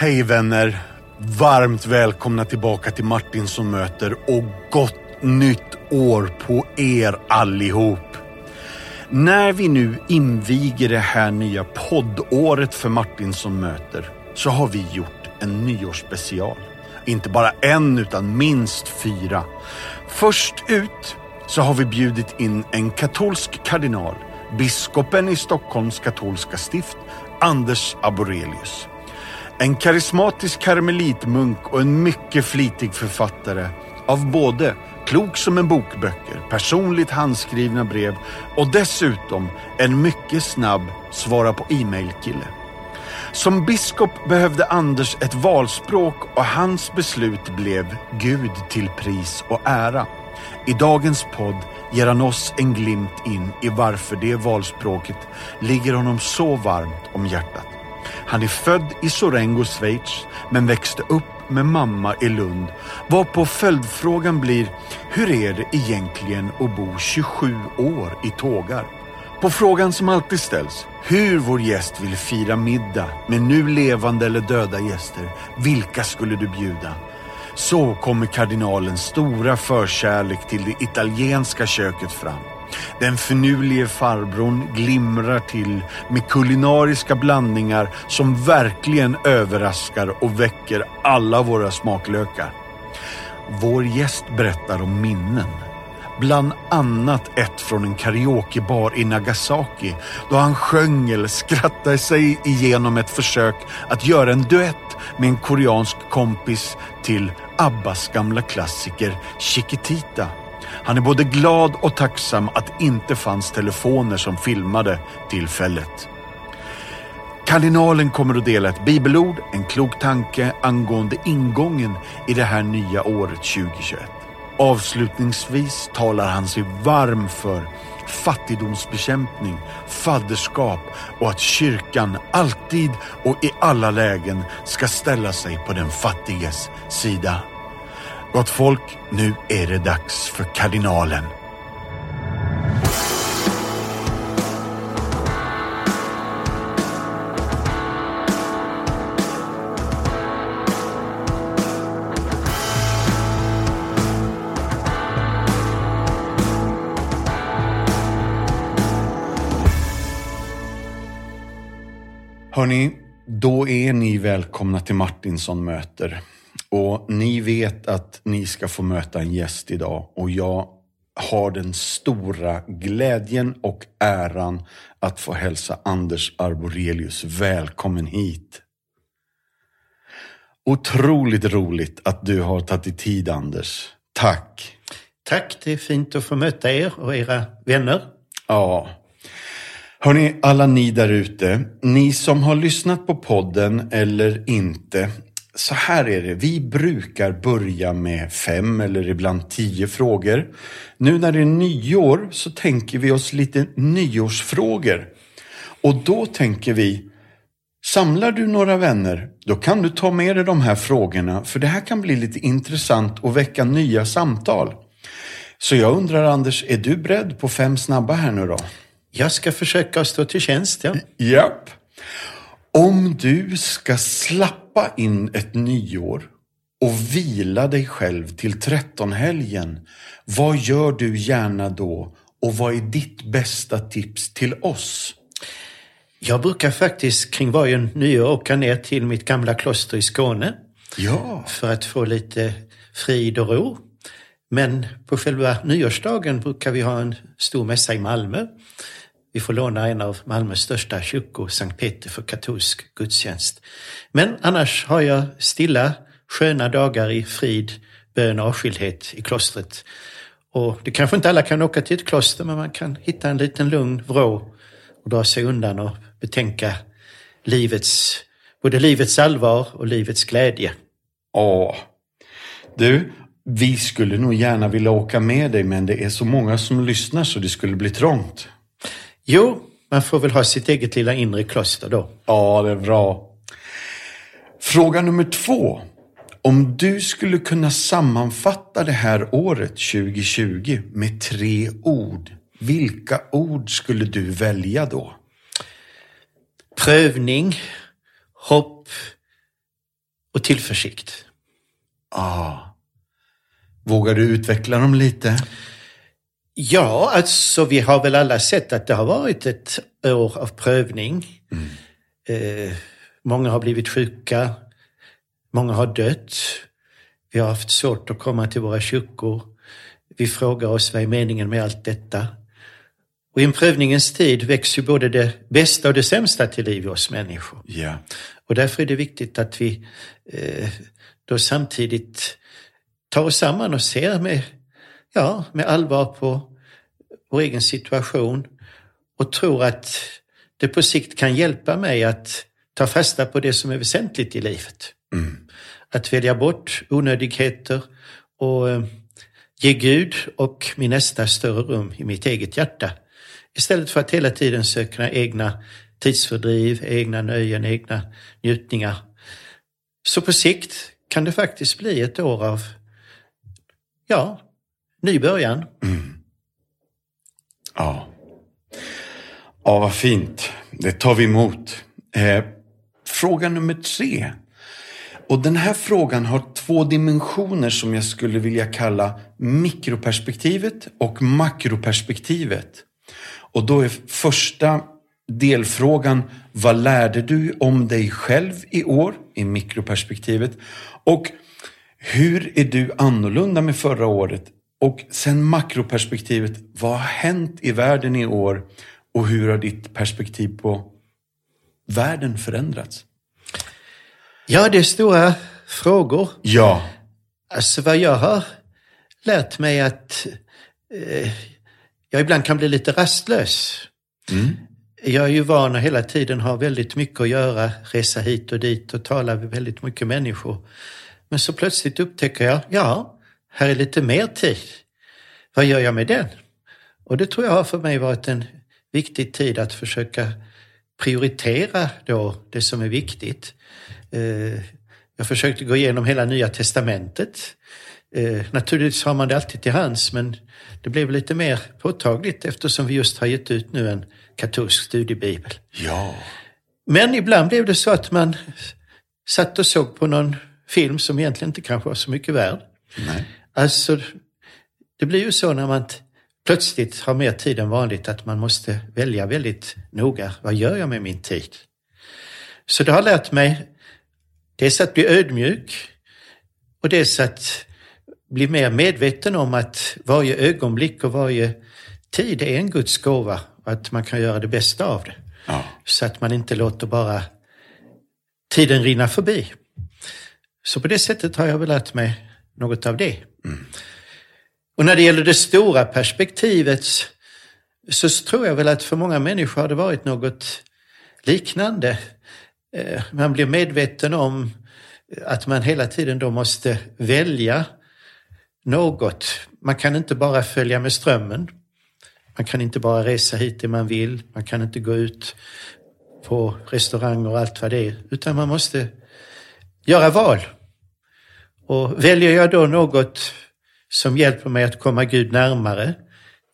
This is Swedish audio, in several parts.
Hej vänner! Varmt välkomna tillbaka till Martinsson möter och gott nytt år på er allihop. När vi nu inviger det här nya poddåret för Martinsson möter så har vi gjort en nyårsspecial. Inte bara en utan minst fyra. Först ut så har vi bjudit in en katolsk kardinal, biskopen i Stockholms katolska stift, Anders Aborelius. En karismatisk karmelitmunk och en mycket flitig författare av både klok som en bokböcker, personligt handskrivna brev och dessutom en mycket snabb svara på e-mail-kille. Som biskop behövde Anders ett valspråk och hans beslut blev Gud till pris och ära. I dagens podd ger han oss en glimt in i varför det valspråket ligger honom så varmt om hjärtat. Han är född i Sorengo, Schweiz, men växte upp med mamma i Lund. Varpå följdfrågan blir, hur är det egentligen att bo 27 år i tågar? På frågan som alltid ställs, hur vår gäst vill fira middag med nu levande eller döda gäster, vilka skulle du bjuda? Så kommer kardinalens stora förkärlek till det italienska köket fram. Den finurlige farbrorn glimrar till med kulinariska blandningar som verkligen överraskar och väcker alla våra smaklökar. Vår gäst berättar om minnen. Bland annat ett från en karaokebar i Nagasaki då han sjöng eller skrattade sig igenom ett försök att göra en duett med en koreansk kompis till Abbas gamla klassiker Chiquitita. Han är både glad och tacksam att det inte fanns telefoner som filmade tillfället. Kardinalen kommer att dela ett bibelord, en klok tanke angående ingången i det här nya året 2021. Avslutningsvis talar han sig varm för fattigdomsbekämpning, fadderskap och att kyrkan alltid och i alla lägen ska ställa sig på den fattiges sida. Gott folk, nu är det dags för kardinalen. Hörni, då är ni välkomna till Martinsson möter. Och ni vet att ni ska få möta en gäst idag och jag har den stora glädjen och äran att få hälsa Anders Arborelius välkommen hit. Otroligt roligt att du har tagit dig tid Anders. Tack! Tack, det är fint att få möta er och era vänner. Ja. Hörni, alla ni där ute, ni som har lyssnat på podden eller inte, så här är det. Vi brukar börja med fem eller ibland tio frågor. Nu när det är nyår så tänker vi oss lite nyårsfrågor. Och då tänker vi, samlar du några vänner, då kan du ta med dig de här frågorna. För det här kan bli lite intressant och väcka nya samtal. Så jag undrar Anders, är du beredd på fem snabba här nu då? Jag ska försöka stå till tjänst, ja. Japp. Om du ska slappa in ett nyår och vila dig själv till trettonhelgen, vad gör du gärna då och vad är ditt bästa tips till oss? Jag brukar faktiskt kring varje nyår åka ner till mitt gamla kloster i Skåne. Ja. För att få lite frid och ro. Men på själva nyårsdagen brukar vi ha en stor mässa i Malmö. Vi får låna en av Malmös största kyrkor, Sankt Peter, för katolsk gudstjänst. Men annars har jag stilla, sköna dagar i frid, bön och avskildhet i klostret. Och det kanske inte alla kan åka till ett kloster, men man kan hitta en liten lugn vrå och dra sig undan och betänka livets, både livets allvar och livets glädje. Ja. Du, vi skulle nog gärna vilja åka med dig, men det är så många som lyssnar så det skulle bli trångt. Jo, man får väl ha sitt eget lilla inre kloster då. Ja, det är bra. Fråga nummer två. Om du skulle kunna sammanfatta det här året 2020 med tre ord, vilka ord skulle du välja då? Prövning, hopp, och tillförsikt. Ah. Vågar du utveckla dem lite? Ja, alltså vi har väl alla sett att det har varit ett år av prövning. Mm. Eh, många har blivit sjuka, många har dött. Vi har haft svårt att komma till våra kyrkor. Vi frågar oss vad är meningen med allt detta? Och i en prövningens tid växer ju både det bästa och det sämsta till liv i oss människor. Yeah. Och därför är det viktigt att vi eh, då samtidigt tar oss samman och ser med, ja, med allvar på vår egen situation och tror att det på sikt kan hjälpa mig att ta fasta på det som är väsentligt i livet. Mm. Att välja bort onödigheter och eh, ge Gud och min nästa större rum i mitt eget hjärta. Istället för att hela tiden söka egna tidsfördriv, egna nöjen, egna njutningar. Så på sikt kan det faktiskt bli ett år av, ja, ny början. Mm. Ja. Ja, vad fint. Det tar vi emot. Eh, fråga nummer tre. Och den här frågan har två dimensioner som jag skulle vilja kalla mikroperspektivet och makroperspektivet. Och då är första delfrågan, vad lärde du om dig själv i år i mikroperspektivet? Och hur är du annorlunda med förra året? Och sen makroperspektivet, vad har hänt i världen i år och hur har ditt perspektiv på världen förändrats? Ja, det är stora frågor. Ja. Alltså vad jag har lärt mig att eh, jag ibland kan bli lite rastlös. Mm. Jag är ju van att hela tiden ha väldigt mycket att göra, resa hit och dit och tala med väldigt mycket människor. Men så plötsligt upptäcker jag, ja, här är lite mer tid. Vad gör jag med den? Och det tror jag har för mig varit en viktig tid att försöka prioritera då det som är viktigt. Eh, jag försökte gå igenom hela Nya Testamentet. Eh, naturligtvis har man det alltid till hands, men det blev lite mer påtagligt eftersom vi just har gett ut nu en katolsk studiebibel. Ja. Men ibland blev det så att man satt och såg på någon film som egentligen inte kanske var så mycket värd. Nej. Alltså, det blir ju så när man plötsligt har mer tid än vanligt att man måste välja väldigt noga. Vad gör jag med min tid? Så det har lärt mig dels att bli ödmjuk och dels att bli mer medveten om att varje ögonblick och varje tid är en Guds gåva och att man kan göra det bästa av det. Ja. Så att man inte låter bara tiden rinna förbi. Så på det sättet har jag väl lärt mig något av det. Mm. Och när det gäller det stora perspektivet så tror jag väl att för många människor har det varit något liknande. Eh, man blir medveten om att man hela tiden då måste välja något. Man kan inte bara följa med strömmen. Man kan inte bara resa hit det man vill. Man kan inte gå ut på restauranger och allt vad det är. Utan man måste göra val. Och väljer jag då något som hjälper mig att komma Gud närmare,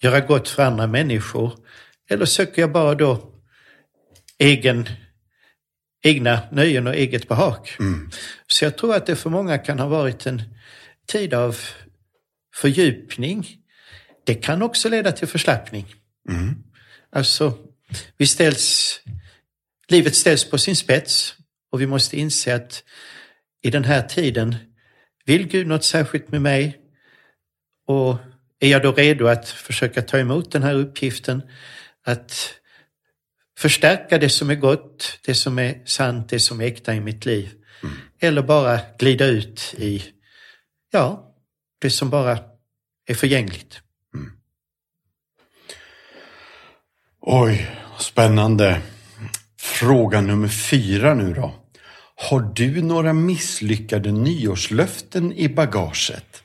göra gott för andra människor, eller söker jag bara då egen, egna nöjen och eget behag? Mm. Så jag tror att det för många kan ha varit en tid av fördjupning. Det kan också leda till förslappning. Mm. Alltså, vi ställs, livet ställs på sin spets och vi måste inse att i den här tiden vill Gud något särskilt med mig? Och är jag då redo att försöka ta emot den här uppgiften? Att förstärka det som är gott, det som är sant, det som är äkta i mitt liv. Mm. Eller bara glida ut i, ja, det som bara är förgängligt. Mm. Oj, spännande. Fråga nummer fyra nu då. Har du några misslyckade nyårslöften i bagaget?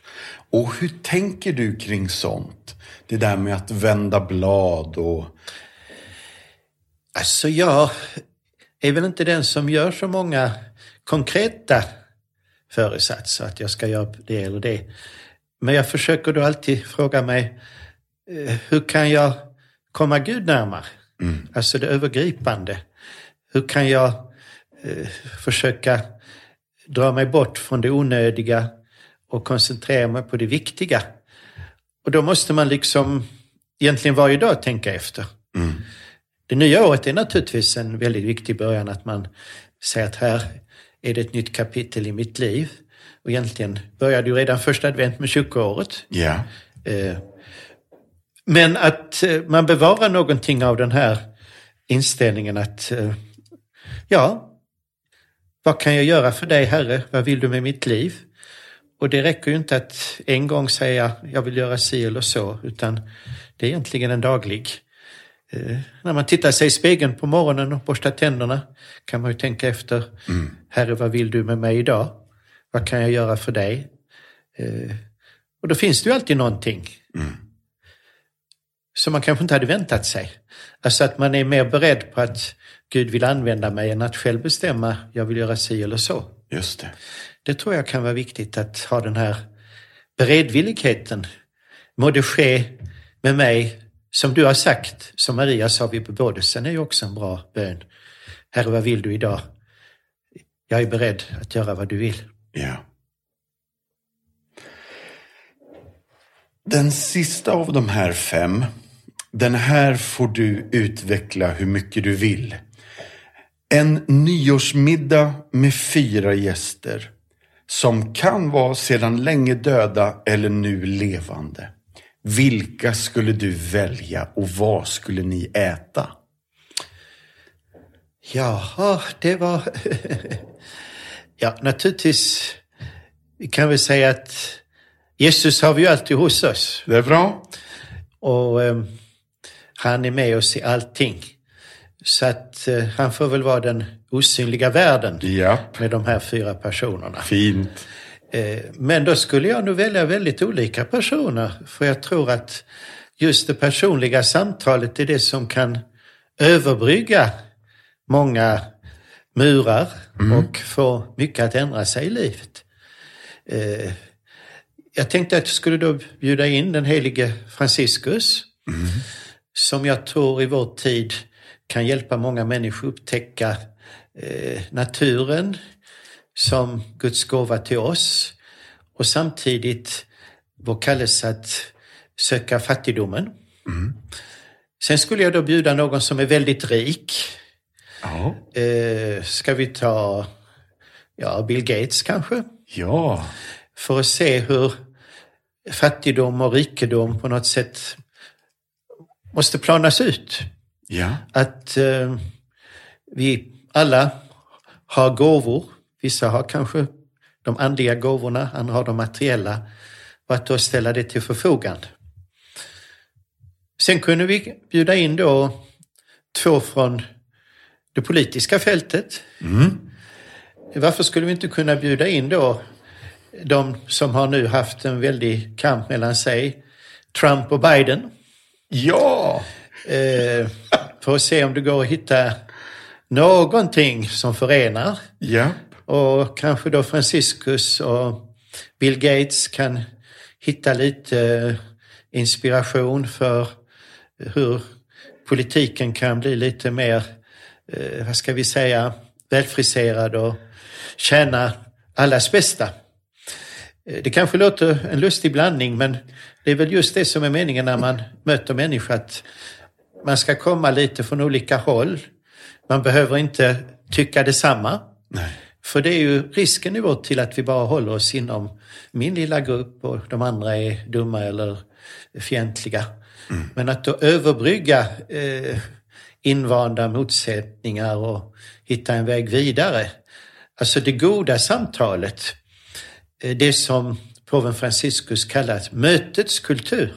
Och hur tänker du kring sånt? Det där med att vända blad och... Alltså jag är väl inte den som gör så många konkreta föresatser att jag ska göra det eller det. Men jag försöker då alltid fråga mig, eh, hur kan jag komma Gud närmare? Mm. Alltså det övergripande. Hur kan jag eh, försöka dra mig bort från det onödiga och koncentrera mig på det viktiga. Och då måste man liksom egentligen varje dag tänka efter. Mm. Det nya året är naturligtvis en väldigt viktig början att man säger att här är det ett nytt kapitel i mitt liv. Och egentligen började ju redan första advent med kyrkoåret. Eh, Men att eh, man bevarar någonting av den här inställningen att eh, ja, vad kan jag göra för dig Herre? Vad vill du med mitt liv? Och det räcker ju inte att en gång säga jag vill göra si eller så, utan det är egentligen en daglig. Eh, när man tittar sig i spegeln på morgonen och borstar tänderna kan man ju tänka efter, Herre vad vill du med mig idag? Vad kan jag göra för dig? Eh, och då finns det ju alltid någonting som man kanske inte hade väntat sig. Alltså att man är mer beredd på att Gud vill använda mig än att själv bestämma, jag vill göra si eller så. Just det. Det tror jag kan vara viktigt att ha den här beredvilligheten. Må det ske med mig, som du har sagt, som Maria sa vid bebådelsen, är ju också en bra bön. Herre, vad vill du idag? Jag är beredd att göra vad du vill. Ja. Den sista av de här fem, den här får du utveckla hur mycket du vill. En nyårsmiddag med fyra gäster som kan vara sedan länge döda eller nu levande. Vilka skulle du välja och vad skulle ni äta? Jaha, det var... ja, naturligtvis, vi kan väl säga att Jesus har vi ju alltid hos oss. Det är bra. Och eh, han är med oss i allting. Så att eh, han får väl vara den osynliga världen Japp, med de här fyra personerna. fint. Eh, men då skulle jag nog välja väldigt olika personer. För jag tror att just det personliga samtalet är det som kan överbrygga många murar och få mycket att ändra sig i livet. Eh, jag tänkte att jag skulle då bjuda in den helige Franciscus som jag tror i vår tid kan hjälpa många människor upptäcka eh, naturen som Guds gåva till oss och samtidigt vår kallelse att söka fattigdomen. Sen skulle jag då bjuda någon som är väldigt rik. Ja. Eh, ska vi ta ja, Bill Gates kanske? Ja. För att se hur fattigdom och rikedom på något sätt måste planas ut. Ja. Att eh, vi alla har gåvor. Vissa har kanske de andliga gåvorna, andra har de materiella. Och att då ställa det till förfogande. Sen kunde vi bjuda in då två från det politiska fältet. Varför skulle vi inte kunna bjuda in då de som har nu haft en väldig kamp mellan sig, Trump och Biden? Ja. Eh, för att se om det går att hitta någonting som förenar. Ja. Och kanske då Franciscus och Bill Gates kan hitta lite eh, inspiration för hur politiken kan bli lite mer, eh, vad ska vi säga, välfriserad och tjäna allas bästa. Eh, Det kanske låter en lustig blandning men det är väl just det som är meningen när man möter människor att man ska komma lite från olika håll. Man behöver inte tycka detsamma. Nej. För det är ju risken i vårt till att vi bara håller oss inom min lilla grupp och de andra är dumma eller fientliga. Men att då överbrygga eh, invanda motsättningar och hitta en väg vidare. Alltså det goda samtalet, eh, det som påven Franciscus kallat mötets kultur.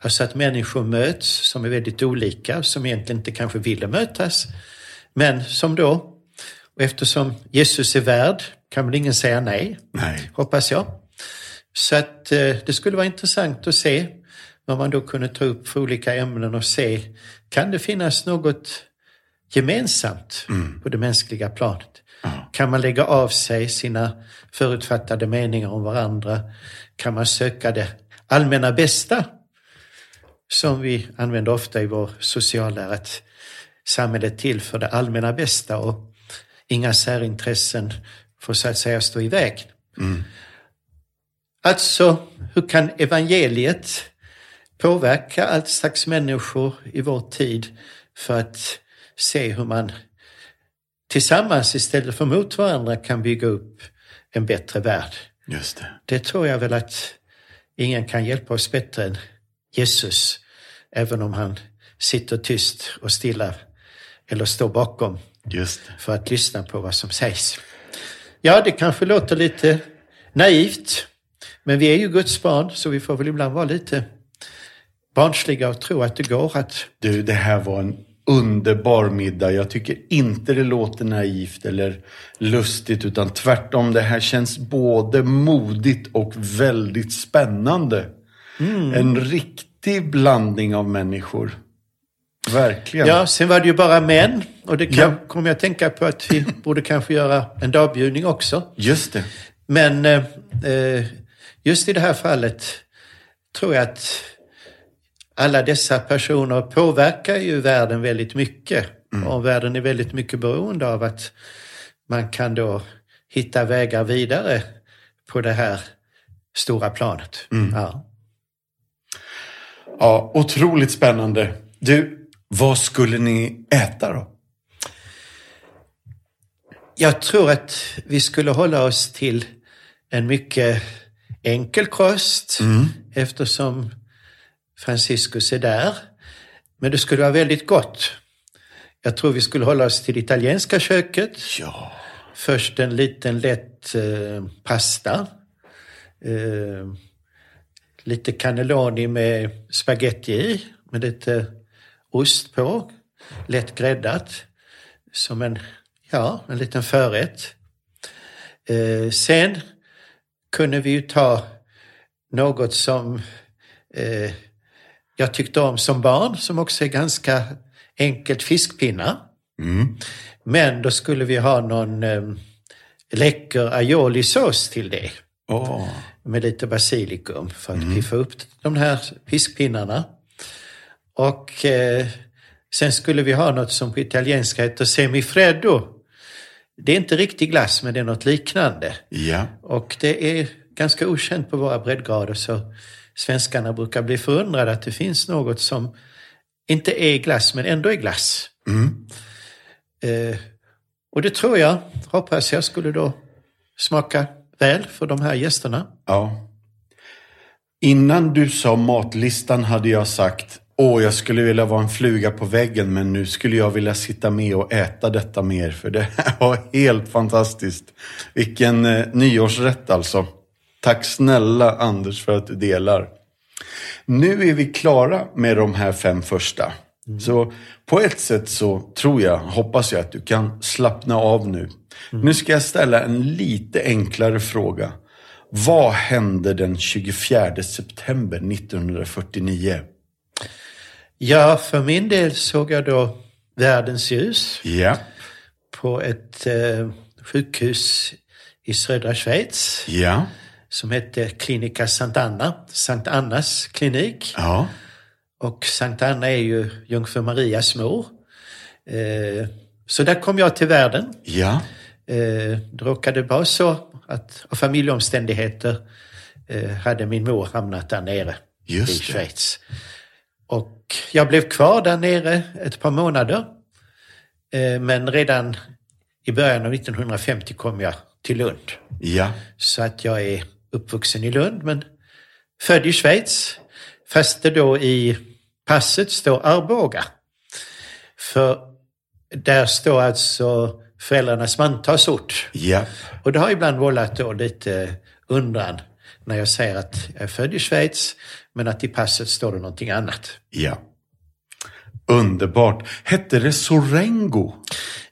Alltså att människor möts som är väldigt olika, som egentligen inte kanske ville mötas. Men som då, och eftersom Jesus är värd kan väl ingen säga nej, Nej. hoppas jag. Så att eh, det skulle vara intressant att se vad man då kunde ta upp för olika ämnen och se, kan det finnas något gemensamt på det mänskliga planet? Kan man lägga av sig sina förutfattade meningar om varandra? Kan man söka det allmänna bästa? Som vi använder ofta i vår sociallära, att samhället är till för det allmänna bästa och inga särintressen får så att säga stå i vägen. Alltså, hur kan evangeliet påverka allt slags människor i vår tid för att se hur man tillsammans istället för mot varandra kan bygga upp en bättre värld? Just det. Det tror jag väl att ingen kan hjälpa oss bättre än Jesus, även om han sitter tyst och stilla eller står bakom för att lyssna på vad som sägs. Ja, det kanske låter lite naivt, men vi är ju Guds barn så vi får väl ibland vara lite barnsliga och tro att det går att... Du, det här var en underbar middag. Jag tycker inte det låter naivt eller lustigt utan tvärtom. Det här känns både modigt och väldigt spännande. En riktig blandning av människor. Verkligen. Ja, sen var det ju bara män och det kan, Ja. kommer jag att tänka på att vi borde kanske göra en dagbjudning också. Just det. Men eh, eh, just i det här fallet tror jag att alla dessa personer påverkar ju världen väldigt mycket. Och världen är väldigt mycket beroende av att man kan då hitta vägar vidare på det här stora planet. Ja. Ja, otroligt spännande. Du, vad skulle ni äta då? Jag tror att vi skulle hålla oss till en mycket enkel kost eftersom Franciscus är där. Men det skulle vara väldigt gott. Jag tror vi skulle hålla oss till det italienska köket. Ja. Först en liten lätt eh, pasta. Eh, lite cannelloni med spaghetti i, med lite ost på. Lätt gräddat. Som en, ja, en liten förrätt. Eh, sen kunde vi ju ta något som eh, jag tyckte om som barn, som också är ganska enkelt, fiskpinnar. Men då skulle vi ha någon eh, läcker aioli-sås till det. Åh. Med lite basilikum för att piffa upp de här fiskpinnarna. Och eh, sen skulle vi ha något som på italienska heter semifreddo. Det är inte riktig glass men det är något liknande. Ja. Och det är ganska okänt på våra breddgrader så svenskarna brukar bli förundrade att det finns något som inte är glass men ändå är glass. Eh, och det tror jag, hoppas jag, skulle då smaka väl för de här gästerna. Ja. Innan du sa matlistan hade jag sagt Åh, jag skulle vilja vara en fluga på väggen men nu skulle jag vilja sitta med och äta detta mer för det här var helt fantastiskt. Vilken eh, nyårsrätt alltså. Tack snälla Anders för att du delar. Nu är vi klara med de här fem första. Så på ett sätt så tror jag, hoppas jag att du kan slappna av nu. Nu ska jag ställa en lite enklare fråga. Vad hände den 24 september 1949? Ja, för min del såg jag då världens ljus Ja, på ett eh, sjukhus i södra Schweiz ja, som hette Klinika Sant Anna, Sankt Annas klinik. ja, Och Sankt Anna är ju Jungfru Marias mor. Eh, så där kom jag till världen. ja, Eh, det råkade vara så att av familjeomständigheter eh, hade min mor hamnat där nere Just i det. Schweiz. Och jag blev kvar där nere ett par månader. Eh, men redan i början av 1950 kom jag till Lund. ja, Så att jag är uppvuxen i Lund men född i Schweiz. Fast det då i passet står Arboga. För där står alltså föräldrarnas mantalsort. ja, Och det har ibland vållat då lite undran när jag säger att jag är född i Schweiz men att i passet står det någonting annat. ja. Underbart. Hette det Sorengo?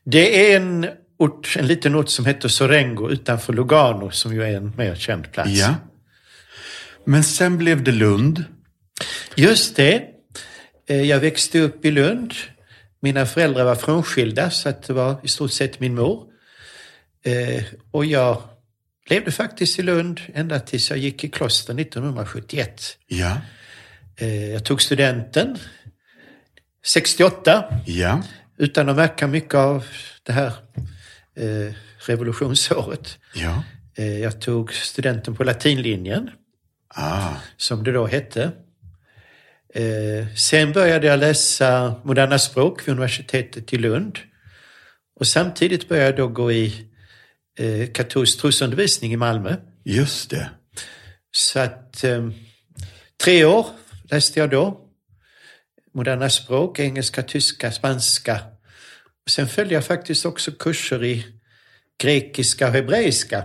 Det är en ort, en liten ort som heter Sorengo utanför Lugano som ju är en mer känd plats. Ja. Men sen blev det Lund. Just det. Eh, Jag växte upp i Lund. Mina föräldrar var frånskilda så att det var i stort sett min mor. Eh, Och jag levde faktiskt i Lund ända tills jag gick i kloster 1971. Ja, Eh, Jag tog studenten 68 ja, utan att märka mycket av det här eh, revolutionsåret. Ja. Eh, jag tog studenten på latinlinjen, Ah. som det då hette. Eh, sen började jag läsa moderna språk vid universitetet i Lund. Och samtidigt började jag då gå i eh, katolsk trosundervisning i Malmö. Just det. Så att eh, tre år läste jag då. Moderna språk, engelska, tyska, spanska. Sen följde jag faktiskt också kurser i grekiska och hebreiska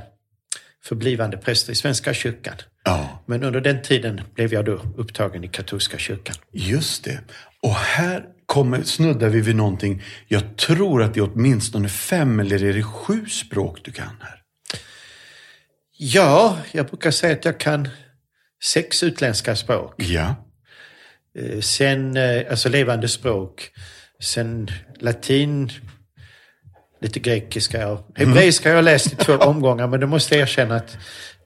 för blivande präster i Svenska kyrkan. Ja, Men under den tiden blev jag då upptagen i katolska kyrkan. just det. Och här kommer, snuddar vi vid någonting. Jag tror att det är åtminstone fem eller är det sju språk du kan här? Ja, jag brukar säga att jag kan sex utländska språk. Ja. Eh, Sen, eh, alltså levande språk. Sen latin, lite grekiska och hebreiska har jag läst i två omgångar men det måste jag erkänna att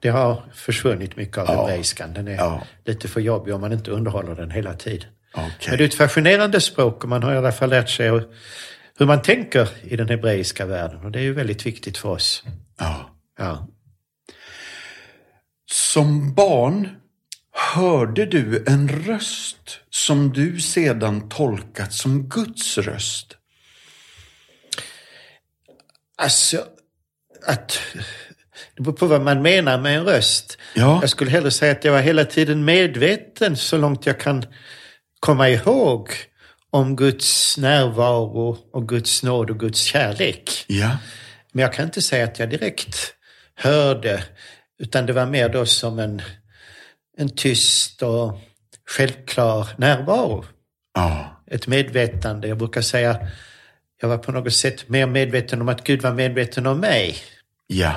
det har försvunnit mycket av Ja. hebreiskan. Den är Ja. lite för jobbig om man inte underhåller den hela tiden. Okej. Men det är ett fascinerande språk och man har i alla fall lärt sig hur- hur man tänker i den hebreiska världen och det är ju väldigt viktigt för oss. Ja. Ja. Som barn hörde du en röst som du sedan tolkat som Guds röst. Alltså, att... Det beror på vad man menar med en röst. Ja. Jag skulle hellre säga att jag var hela tiden medveten så långt jag kan komma ihåg om Guds närvaro och Guds nåd och Guds kärlek. Ja. Men jag kan inte säga att jag direkt hörde, utan det var mer då som en, en tyst och självklar närvaro. Ja. Ett medvetande. Jag brukar säga, jag var på något sätt mer medveten om att Gud var medveten om mig. Ja.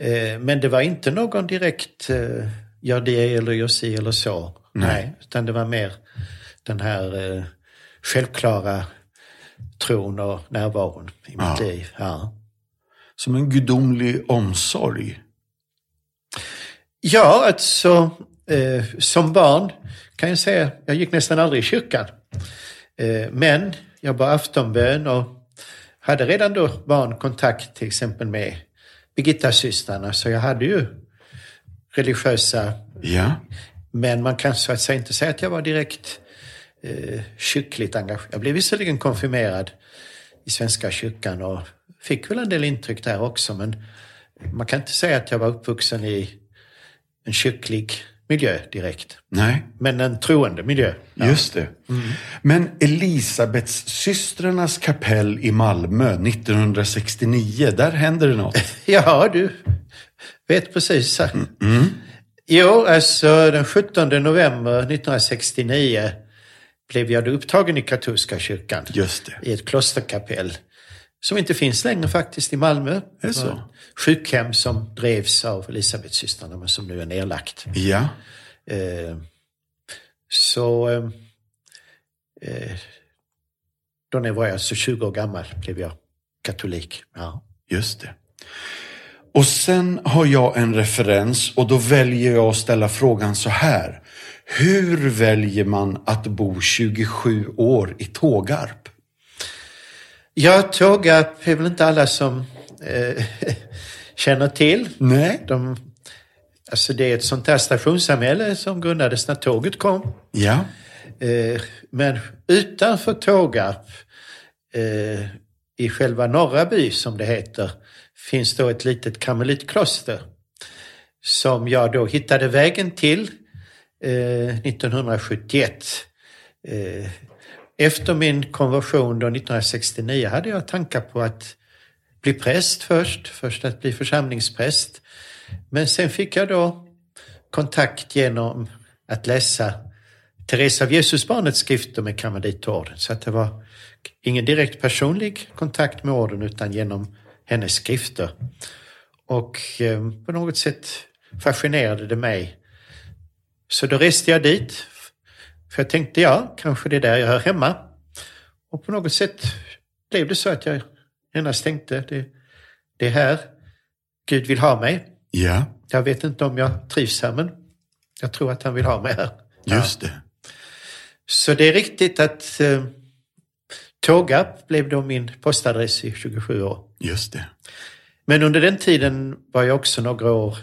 Eh, Men det var inte någon direkt eh, gör det eller gör si eller så. Nej. utan det var mer den här eh, självklara tron och närvaron i mitt Ja. liv. Ja. Som en gudomlig omsorg. Ja, alltså eh, som barn kan jag säga, jag gick nästan aldrig i kyrkan. Eh, men jag bad aftonbön och hade redan då barnkontakt till exempel med Birgitta-systrarna, så jag hade ju religiösa, Ja. men man kan så att säga inte säga att jag var direkt eh, kyrkligt engagerad. Jag blev visserligen konfirmerad i Svenska kyrkan och fick väl en del intryck där också, men man kan inte säga att jag var uppvuxen i en kyrklig miljö direkt. Nej, Men en troende miljö. just det. Men Elisabets systrarnas kapell i Malmö 1969, där händer det något. Ja, du vet precis. Jo, alltså den 17 november 1969 blev jag upptagen i katolska kyrkan. Just det. I ett klosterkapell. Som inte finns längre faktiskt i Malmö. det så? ett Sjukhem som drevs av Elisabetssystrarna men som nu är nedlagt. Ja. Eh, så eh, eh, då när jag var alltså 20 år gammal blev jag katolik. Ja. Just det. Och sen har jag en referens och då väljer jag att ställa frågan så här. Hur väljer man att bo 27 år i Tågarp? Ja, Tågarp är väl inte alla som eh, känner till. Nej. De, alltså det är ett sånt där stationssamhälle som grundades när tåget kom. Ja. Eh, men utanför Tågarp, eh, i själva norra by som det heter, finns då ett litet karmelitkloster som jag då hittade vägen till eh, 1971. Efter min konversion då 1969 hade jag tankar på att bli präst först, först att bli församlingspräst. Men sen fick jag då kontakt genom att läsa Teresa av Jesusbarnets skrifter med Karmelitorden. Så att det var ingen direkt personlig kontakt med orden utan genom hennes skrifter. Och eh, på något sätt fascinerade det mig. Så då reste jag dit. För jag tänkte, ja, kanske det är där jag hör hemma. Och på något sätt blev det så att jag genast tänkte, det, det är här Gud vill ha mig. Ja, Jag vet inte om jag trivs här, men jag tror att han vill ha mig här. just det. Så det är riktigt att eh, Tågarp blev då min postadress i 27 år. Just det. Men under den tiden var jag också några år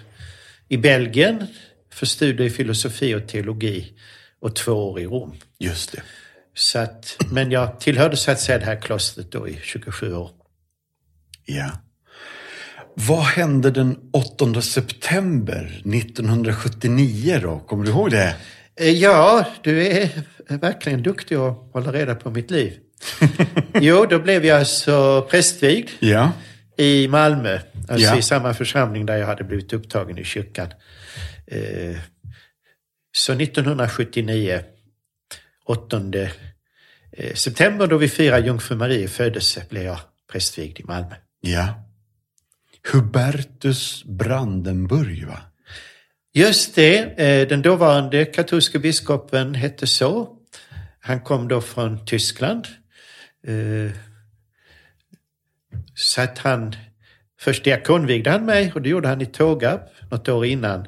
i Belgien för studier i filosofi och teologi och två år i Rom. Just det. Så att, men jag tillhörde så att säga det här klostret då i 27 år. Ja. Vad hände den 8 september 1979 då? Kommer du ihåg det? Eh, Ja, du är verkligen duktig att hålla reda på mitt liv. Jo, då blev jag alltså prästvigd Ja. i Malmö, alltså Ja. i samma församling där jag hade blivit upptagen i kyrkan. Eh, Så 1979, 8 eh, september då vi firar Jungfru Marie födelse, blev jag prästvigd i Malmö. Ja. Hubertus Brandenburg, va? Just det, eh, den dåvarande katolska biskopen hette så. Han kom då från Tyskland. Eh, Så att han, först diakonvigde han mig och det gjorde han i Tågarp något år innan.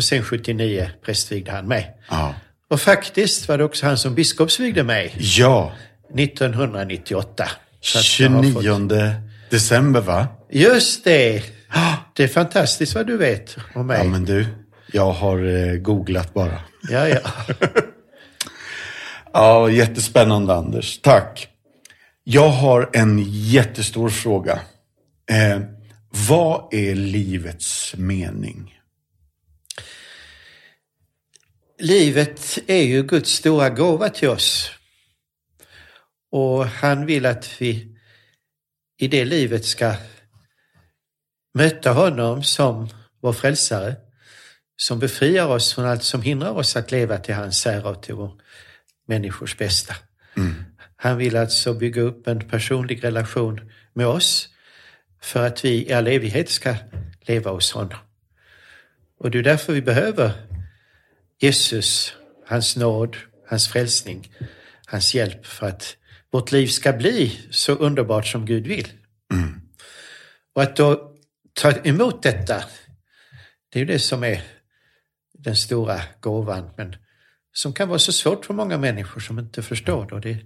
Och sen 79 prästvigde han mig. Ja. Och faktiskt var det också han som biskopsvigde mig Ja. 1998. Så att jag har 29 december, va? Just det! Det är fantastiskt vad du vet om mig. Ja, men du. Jag har eh, googlat bara. ja, ja. Ja, jättespännande Anders. Tack. Jag har en jättestor fråga. Eh, vad är livets mening? Livet är ju Guds stora gåva till oss. Och han vill att vi i det livet ska möta honom som vår frälsare, som befriar oss från allt som hindrar oss att leva till hans ära och till vår människors bästa. Han vill alltså bygga upp en personlig relation med oss för att vi i all evighet ska leva hos honom. Och det är därför vi behöver Jesus, hans nåd, hans frälsning, hans hjälp för att vårt liv ska bli så underbart som Gud vill. Och att då ta emot detta, det är ju det som är den stora gåvan, men som kan vara så svårt för många människor som inte förstår det. Och det.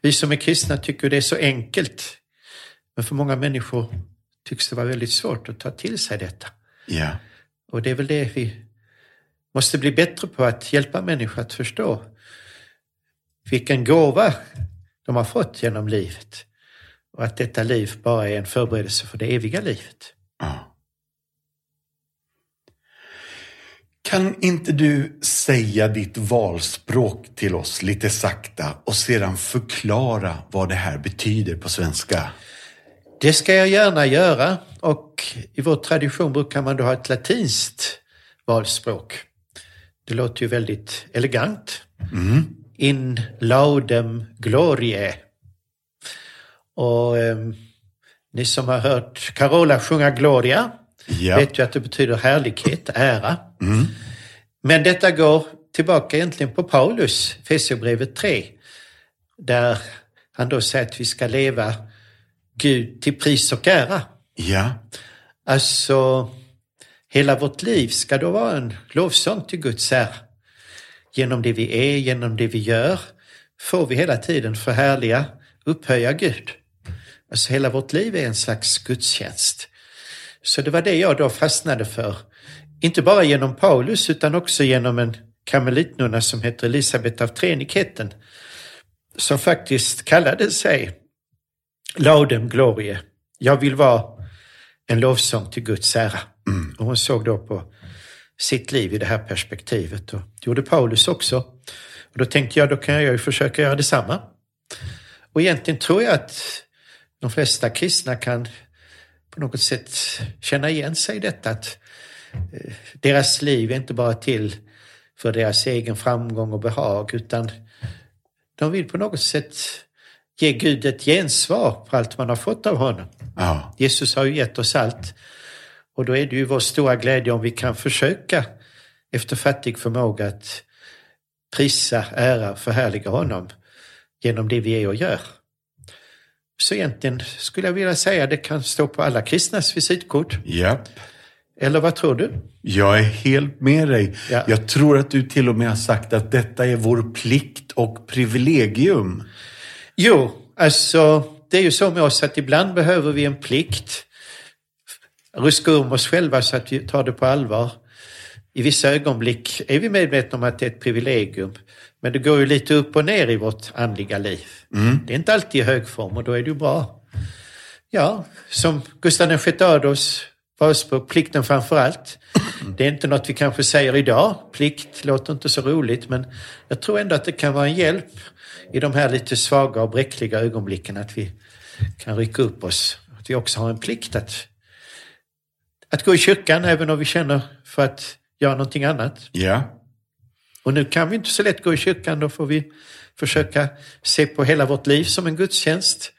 Vi som är kristna tycker det är så enkelt, men för många människor tycks det vara väldigt svårt att ta till sig detta. Ja. Och det är väl det vi måste bli bättre på, att hjälpa människor att förstå vilken gåva de har fått genom livet. Och att detta liv bara är en förberedelse för det eviga livet. ja. Kan inte du säga ditt valspråk till oss lite sakta och sedan förklara vad det här betyder på svenska? Det ska jag gärna göra och i vår tradition brukar man då ha ett latinskt valspråk. Det låter ju väldigt elegant. In laudem gloriae. Och ehm, ni som har hört Carola sjunga Gloria Ja. vet ju att det betyder härlighet, ära. Men detta går tillbaka egentligen på Paulus, Efesierbrevet 3, där han då säger att vi ska leva Gud till pris och ära. Ja. Alltså, hela vårt liv ska då vara en lovsång till Guds här Genom det vi är, genom det vi gör, får vi hela tiden förhärliga, upphöja Gud. Alltså hela vårt liv är en slags gudstjänst. Så det var det jag då fastnade för. Inte bara genom Paulus utan också genom en karmelitnunna som heter Elisabet av Trenigheten. Som faktiskt kallade sig Laudem Glorie. Jag vill vara en lovsång till Guds ära. Och hon såg då på sitt liv i det här perspektivet. Och det gjorde Paulus också. Och då tänkte jag, då kan jag ju försöka göra detsamma. Och egentligen tror jag att de flesta kristna kan på något sätt känna igen sig i detta. Att eh, deras liv är inte bara till för deras egen framgång och behag utan de vill på något sätt ge Gud ett gensvar på allt man har fått av honom. Ja. Jesus har ju gett oss allt. Och då är det ju vår stora glädje om vi kan försöka efter fattig förmåga att prisa, ära, förhärliga honom genom det vi är och gör. Så egentligen skulle jag vilja säga det kan stå på alla kristnas visitkort. Japp. Eller vad tror du? Jag är helt med dig. Ja. Jag tror att du till och med har sagt att detta är vår plikt och privilegium. Jo, alltså det är ju så med oss att ibland behöver vi en plikt. Ruska om oss själva så att vi tar det på allvar. I vissa ögonblick är vi medvetna om att det är ett privilegium. Men det går ju lite upp och ner i vårt andliga liv. Det är inte alltid i hög form och då är det ju bra. Ja, som Gustav VI Adolfs förespråk, plikten framför allt. Det är inte något vi kanske säger idag. Plikt låter inte så roligt men jag tror ändå att det kan vara en hjälp i de här lite svaga och bräckliga ögonblicken att vi kan rycka upp oss. Att vi också har en plikt att, att gå i kyrkan även om vi känner för att göra någonting annat. Ja. Och nu kan vi inte så lätt gå i kyrkan, då får vi försöka se på hela vårt liv som en gudstjänst.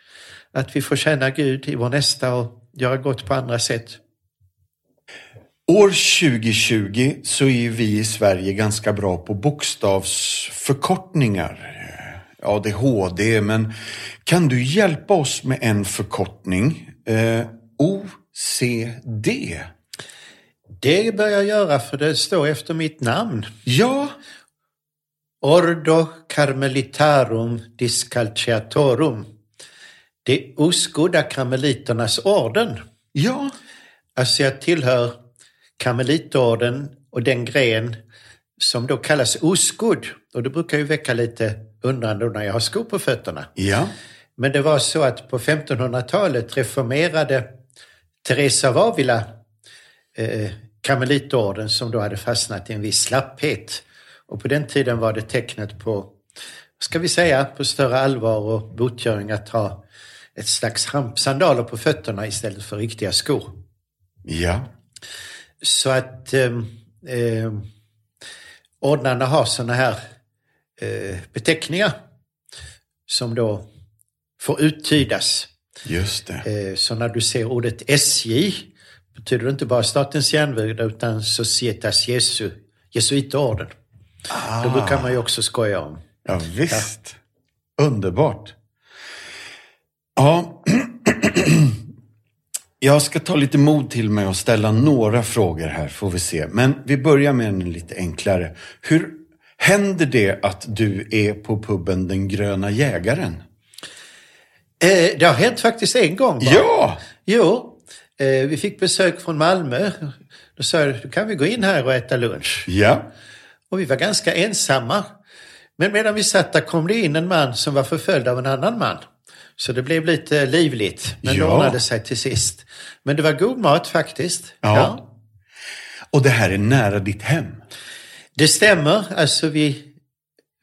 Att vi får tjäna Gud i vår nästa och göra gott på andra sätt. År 2020 så är vi i Sverige ganska bra på bokstavsförkortningar. ADHD, men kan du hjälpa oss med en förkortning? Eh, OCD. Det bör jag göra för det står efter mitt namn. Ja, Ordo Carmelitarum Discalciatorum. Det oskodda karmeliternas orden. ja, Alltså jag tillhör karmelitorden och den gren som då kallas oskodd. Och det brukar ju väcka lite undrande när jag har skor på fötterna. ja, Men det var så att på 1500-talet reformerade Teresa av Avila eh, karmelitorden som då hade fastnat i en viss slapphet. Och på den tiden var det tecknet på, ska vi säga, på större allvar och botgöring att ha ett slags hampsandaler på fötterna istället för riktiga skor. ja, Så att eh, eh, ordnarna har sådana här beteckningar som då får uttydas. just det. Eh, så när du ser ordet SJ betyder det inte bara Statens järnvägar utan Societas Jesu, Jesuiterorden. Ah. Det brukar man ju också skoja om. Ja, visst. Underbart. Ja, jag ska ta lite mod till mig och ställa några frågor här, får vi se. Men vi börjar med en lite enklare. Hur händer det att du är på puben Den gröna jägaren? Eh, det har hänt faktiskt en gång bara. Ja! Jo, eh, vi fick besök från Malmö. Då sa jag, då kan vi gå in här och äta lunch. Ja. Och vi var ganska ensamma. Men medan vi satt där kom det in en man som var förföljd av en annan man. Så det blev lite livligt, men det Ja. ordnade sig till sist. Men det var god mat faktiskt. Ja. Och det här är nära ditt hem? Det stämmer, alltså vi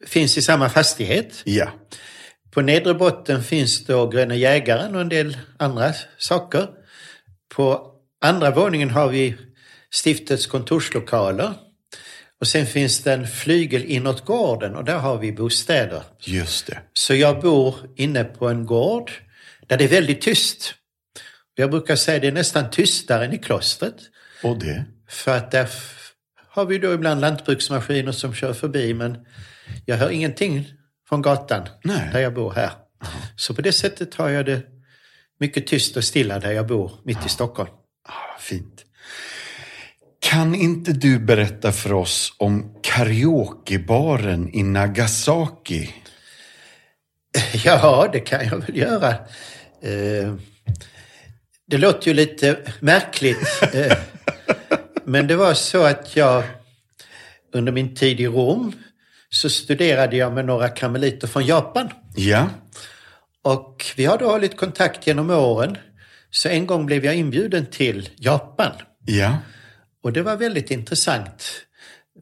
finns i samma fastighet. Ja. På nedre botten finns då Gröna Jägaren och en del andra saker. På andra våningen har vi stiftets kontorslokaler. Och sen finns det en flygel inåt gården och där har vi bostäder. Just det. Så jag bor inne på en gård där det är väldigt tyst. Jag brukar säga att det är nästan tystare än i klostret. Och det? För att där har vi då ibland lantbruksmaskiner som kör förbi men jag hör ingenting från gatan Nej. där jag bor här. Så på det sättet har jag det mycket tyst och stilla där jag bor, mitt i Stockholm. Ah, fint. Kan inte du berätta för oss om karaokebaren i Nagasaki? Ja, det kan jag väl göra. Eh, Det låter ju lite märkligt. eh, Men det var så att jag under min tid i Rom så studerade jag med några karmeliter från Japan. Ja, Och vi har då hållit kontakt genom åren. Så en gång blev jag inbjuden till Japan. ja, Och det var väldigt intressant.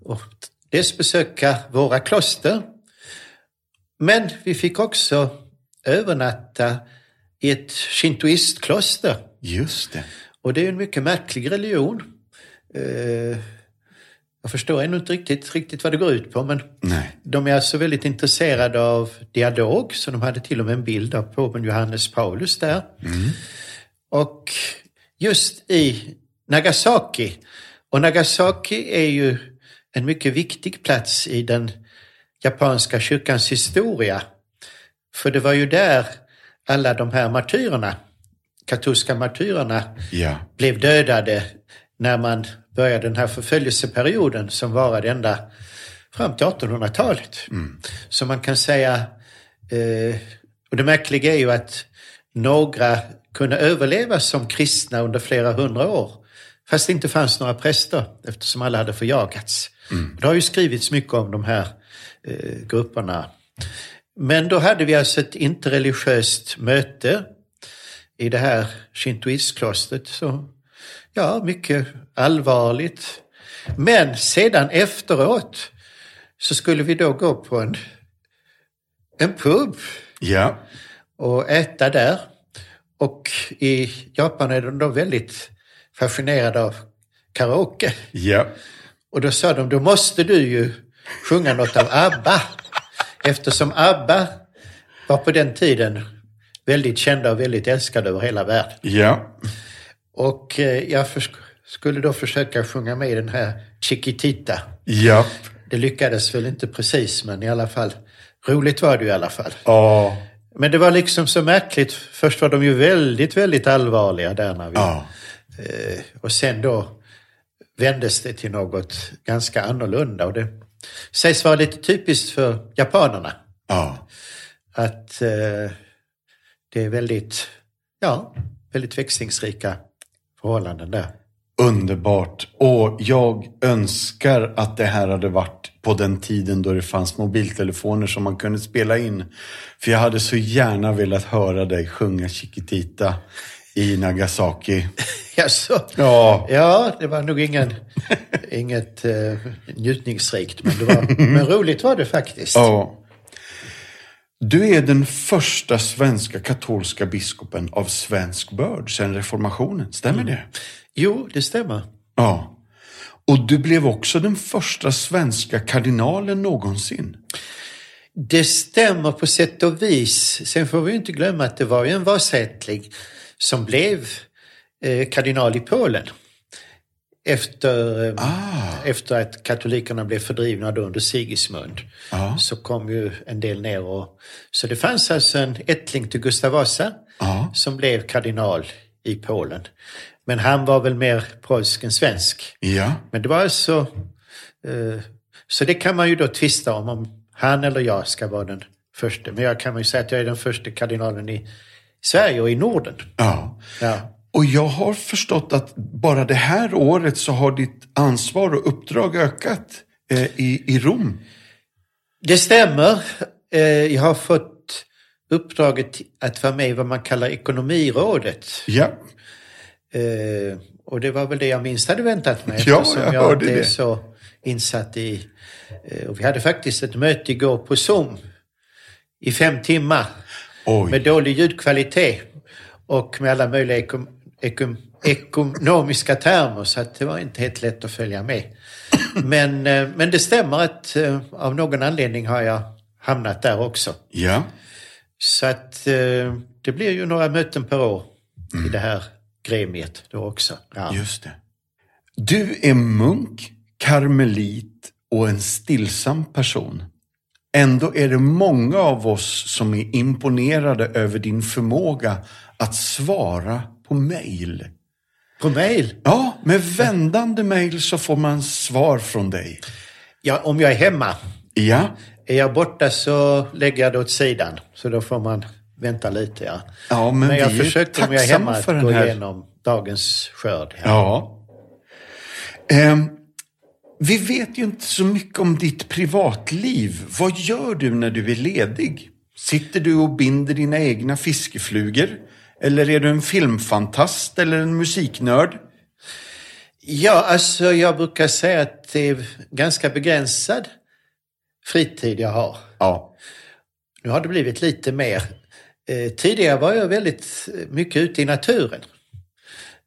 Och dels besöka våra kloster. Men vi fick också övernatta i ett shintoistkloster. just det. Och det är en mycket märklig religion. Eh, Jag förstår ännu inte riktigt, riktigt vad det går ut på men Nej. de är alltså väldigt intresserade av dialog så de hade till och med en bild av påven Johannes Paulus där. Och just i Nagasaki, och Nagasaki är ju en mycket viktig plats i den japanska kyrkans historia. För det var ju där alla de här martyrerna, katolska martyrerna, Ja, blev dödade när man började den här förföljelseperioden som varade ända fram till 1800-talet. Så man kan säga, eh, och det märkliga är ju att några kunde överleva som kristna under flera hundra år. Fast det inte fanns några präster eftersom alla hade förjagats. Mm. Det har ju skrivits mycket om de här eh, grupperna. Men då hade vi alltså ett interreligiöst möte i det här shintoistklostret. Ja, mycket allvarligt. Men sedan efteråt så skulle vi då gå på en, en pub ja. och äta där. Och i Japan är de då väldigt fascinerade av karaoke. Ja. Och då sa de, då måste du ju sjunga något av ABBA. Eftersom ABBA var på den tiden väldigt kända och väldigt älskade över hela världen. Ja. Och eh, jag skulle då försöka sjunga med i den här Chiquitita. Ja. Det lyckades väl inte precis, men i alla fall. Roligt var det i alla fall. Ja. Men det var liksom så märkligt. Först var de ju väldigt, väldigt allvarliga där när vi... Ja. Eh, och sen då vändes det till något ganska annorlunda. Och det sägs vara lite typiskt för japanerna. Ja. Att eh, det är väldigt, ja, väldigt växlingsrika förhållanden där. Underbart. Och jag önskar att det här hade varit på den tiden då det fanns mobiltelefoner som man kunde spela in. För jag hade så gärna velat höra dig sjunga Chiquitita i Nagasaki. Jaså? Ja. Ja, det var nog ingen, inget uh, njutningsrikt, men, det var, men roligt var det faktiskt. Ja. Du är den första svenska katolska biskopen av svensk börd sedan reformationen, stämmer mm. det? Jo, det stämmer. Ja. Och du blev också den första svenska kardinalen någonsin. Det stämmer på sätt och vis. Sen får vi inte glömma att det var ju en Vasätlig som blev eh, kardinal i Polen. Efter, eh, ah. efter att katolikerna blev fördrivna då under Sigismund ah. så kom ju en del ner och... Så det fanns alltså en ättling till Gustav Vasa ah. som blev kardinal i Polen. Men han var väl mer polsk än svensk. Ja. Men det var alltså... Eh, så det kan man ju då tvista om, om han eller jag ska vara den första. Men jag kan ju säga att jag är den första kardinalen i Sverige och i Norden. Ja. ja. Och jag har förstått att bara det här året så har ditt ansvar och uppdrag ökat eh, i, i Rom. Det stämmer. Eh, jag har fått uppdraget att vara med i vad man kallar ekonomirådet. Ja. Eh, och det var väl det jag minst hade väntat mig. Ja, jag, jag hörde det. så insatt i... Eh, och vi hade faktiskt ett möte igår på Zoom i fem timmar. Oj. Med dålig ljudkvalitet och med alla möjliga ekom, ekonomiska termer så att det var inte helt lätt att följa med. Men, eh, men det stämmer att eh, av någon anledning har jag hamnat där också. Ja. Så att eh, det blir ju några möten per år mm. i det här gremiet då också. Ja. Just det. Du är munk, karmelit och en stillsam person. Ändå är det många av oss som är imponerade över din förmåga att svara på mejl. På mejl? Ja, med vändande mejl så får man svar från dig. Ja, om jag är hemma. Ja. Är jag borta så lägger jag det åt sidan. Så då får man vänta lite. Ja, ja men, men jag vi försökte om jag är hemma att gå här... igenom dagens skörd. Ja. ja. Um, vi vet ju inte så mycket om ditt privatliv. Vad gör du när du är ledig? Sitter du och binder dina egna fiskeflugor? Eller är du en filmfantast eller en musiknörd? Ja, alltså jag brukar säga att det är ganska begränsad fritid jag har. Ja. Nu har det blivit lite mer. Eh, tidigare var jag väldigt mycket ute i naturen.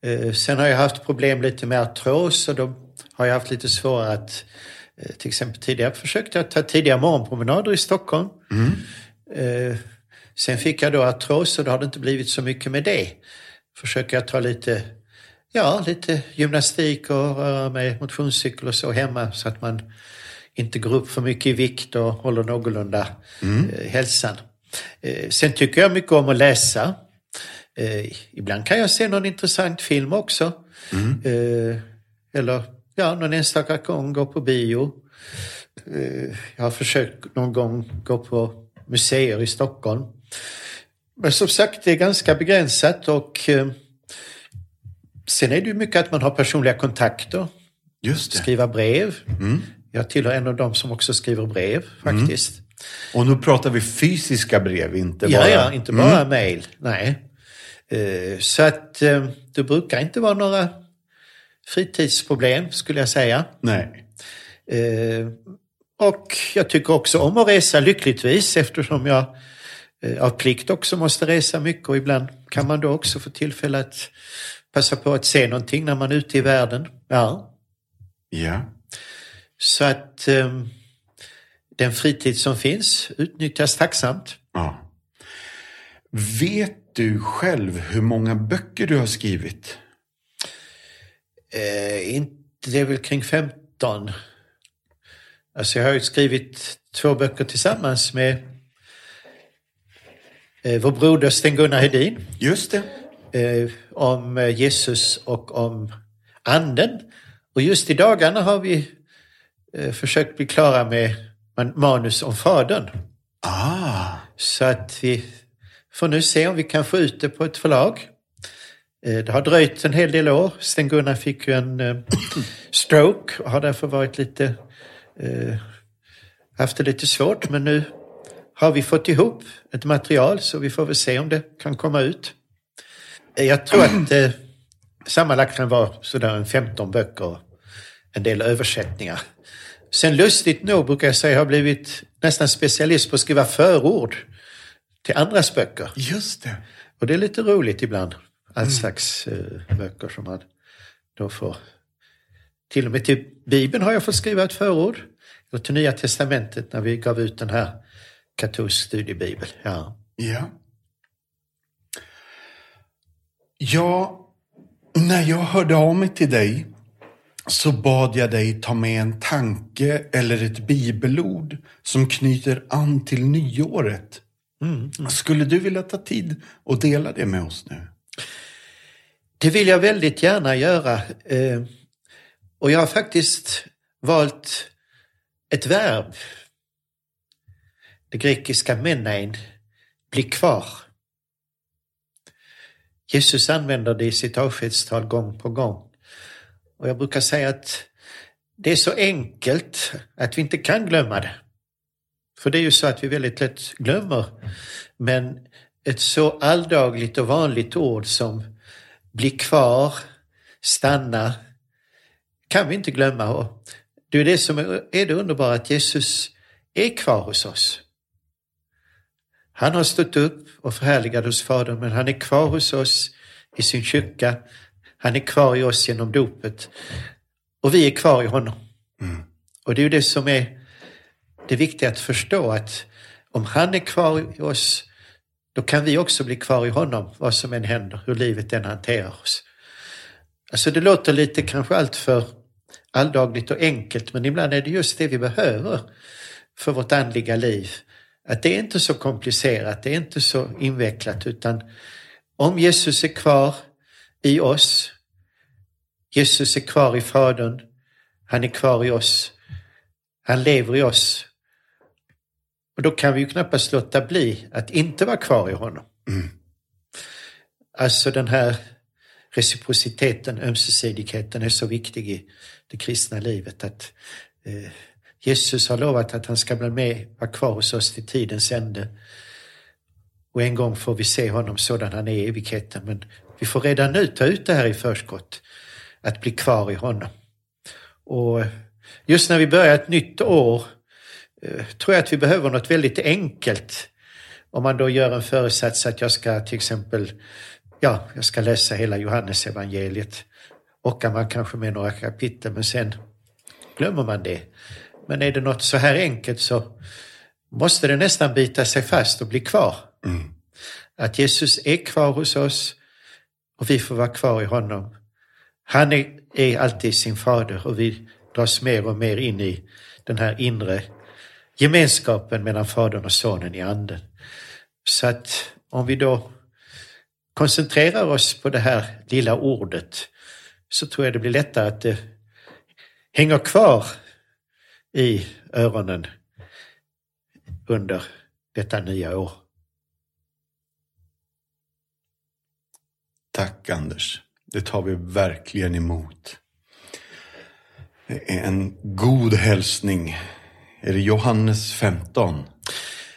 Eh, sen har jag haft problem lite med artros och då har jag haft lite svårare att eh, till exempel tidigare försökte jag ta tidiga morgonpromenader i Stockholm. Mm. Eh, sen fick jag då artros och då har det inte blivit så mycket med det. Försöker jag ta lite, ja, lite gymnastik och röra mig motionscykel och så hemma så att man inte går upp för mycket i vikt och håller någorlunda mm. hälsan. Sen tycker jag mycket om att läsa. Ibland kan jag se någon intressant film också. Mm. Eller ja, någon enstaka gång gå på bio. Eh, jag har försökt någon gång gå på museer i Stockholm. Men som sagt, det är ganska begränsat och eh, sen är det ju mycket att man har personliga kontakter. Just det. Skriva brev. Mm. Jag tillhör en av dem som också skriver brev faktiskt. Och nu pratar vi fysiska brev, inte Ja, bara... ja, inte bara mejl. Nej. Eh, Så att eh, det brukar inte vara några fritidsproblem skulle jag säga. Nej. Och jag tycker också om att resa lyckligtvis eftersom jag av plikt också måste resa mycket och ibland kan man då också få tillfälle att passa på att se någonting när man är ute i världen. Ja. Ja. Så att eh, den fritid som finns utnyttjas tacksamt. ja. Vet du själv hur många böcker du har skrivit? Eh, inte, det är väl kring 15. Alltså jag har ju skrivit två böcker tillsammans med eh, vår broder Sten-Gunnar Hedin Just det. eh, om eh, Jesus och om anden. Och just i dagarna har vi eh, försökt bli klara med man- manus om Fadern. Ah. Så att vi får nu se om vi kan få ut det på ett förlag. Eh, Det har dröjt en hel del år. Sten-Gunnar fick ju en eh, stroke och har därför varit lite, haft det lite svårt. Men nu har vi fått ihop ett material så vi får väl se om det kan komma ut. Jag tror att eh, sammanlagt kan vara sådär en 15 böcker och en del översättningar. Sen lustigt nog brukar jag säga har jag blivit nästan specialist på att skriva förord till andras böcker. Just det. Och det är lite roligt ibland. All slags eh, böcker som man då får. Till och med till Bibeln har jag fått skriva ett förord. Och till Nya Testamentet när vi gav ut den här katolsk studiebibel. Ja. Ja. Ja, när jag hörde av mig till dig så bad jag dig ta med en tanke eller ett bibelord som knyter an till nyåret. Skulle du vilja ta tid och dela det med oss nu? Det vill jag väldigt gärna göra. Eh, och jag har faktiskt valt ett verb. Det grekiska menein, bli kvar. Jesus använder det i sitt avskedstal gång på gång. Och jag brukar säga att det är så enkelt att vi inte kan glömma det. För det är ju så att vi väldigt lätt glömmer. Men ett så alldagligt och vanligt ord som bli kvar, stanna, kan vi inte glömma. Och det är det som är det underbara, att Jesus är kvar hos oss. Han har stått upp och förhärligat hos Fadern, men han är kvar hos oss i sin kyrka. Han är kvar i oss genom dopet. Och vi är kvar i honom. Och det är ju det som är det viktiga att förstå, att om han är kvar i oss, då kan vi också bli kvar i honom, vad som än händer, hur livet än hanterar oss. Alltså det låter lite kanske allt för alldagligt och enkelt, men ibland är det just det vi behöver för vårt andliga liv. Att det är inte så komplicerat, det är inte så invecklat, utan om Jesus är kvar i oss, Jesus är kvar i Fadern, han är kvar i oss, han lever i oss. Och då kan vi ju knappast låta bli att inte vara kvar i honom. Alltså den här reciprociteten, ömsesidigheten är så viktig i det kristna livet att eh, Jesus har lovat att han ska bli med, vara kvar hos oss till tidens ände. Och en gång får vi se honom sådan han är i evigheten. Men vi får redan nu ta ut det här i förskott, att bli kvar i honom. Och just när vi börjar ett nytt år eh, tror jag att vi behöver något väldigt enkelt. Om man då gör en föresats att jag ska till exempel, ja, jag ska läsa hela Johannes evangeliet. Orkar man kanske med några kapitel, men sen glömmer man det. Men är det något så här enkelt så måste det nästan bita sig fast och bli kvar. Att Jesus är kvar hos oss och vi får vara kvar i honom. Han är, är alltid sin fader och vi dras mer och mer in i den här inre gemenskapen mellan Fadern och Sonen i anden. Så att om vi då koncentrerar oss på det här lilla ordet så tror jag det blir lättare att det hänger kvar i öronen under detta nya år. tack Anders. Det tar vi verkligen emot. Det är en god hälsning. Är det Johannes 15?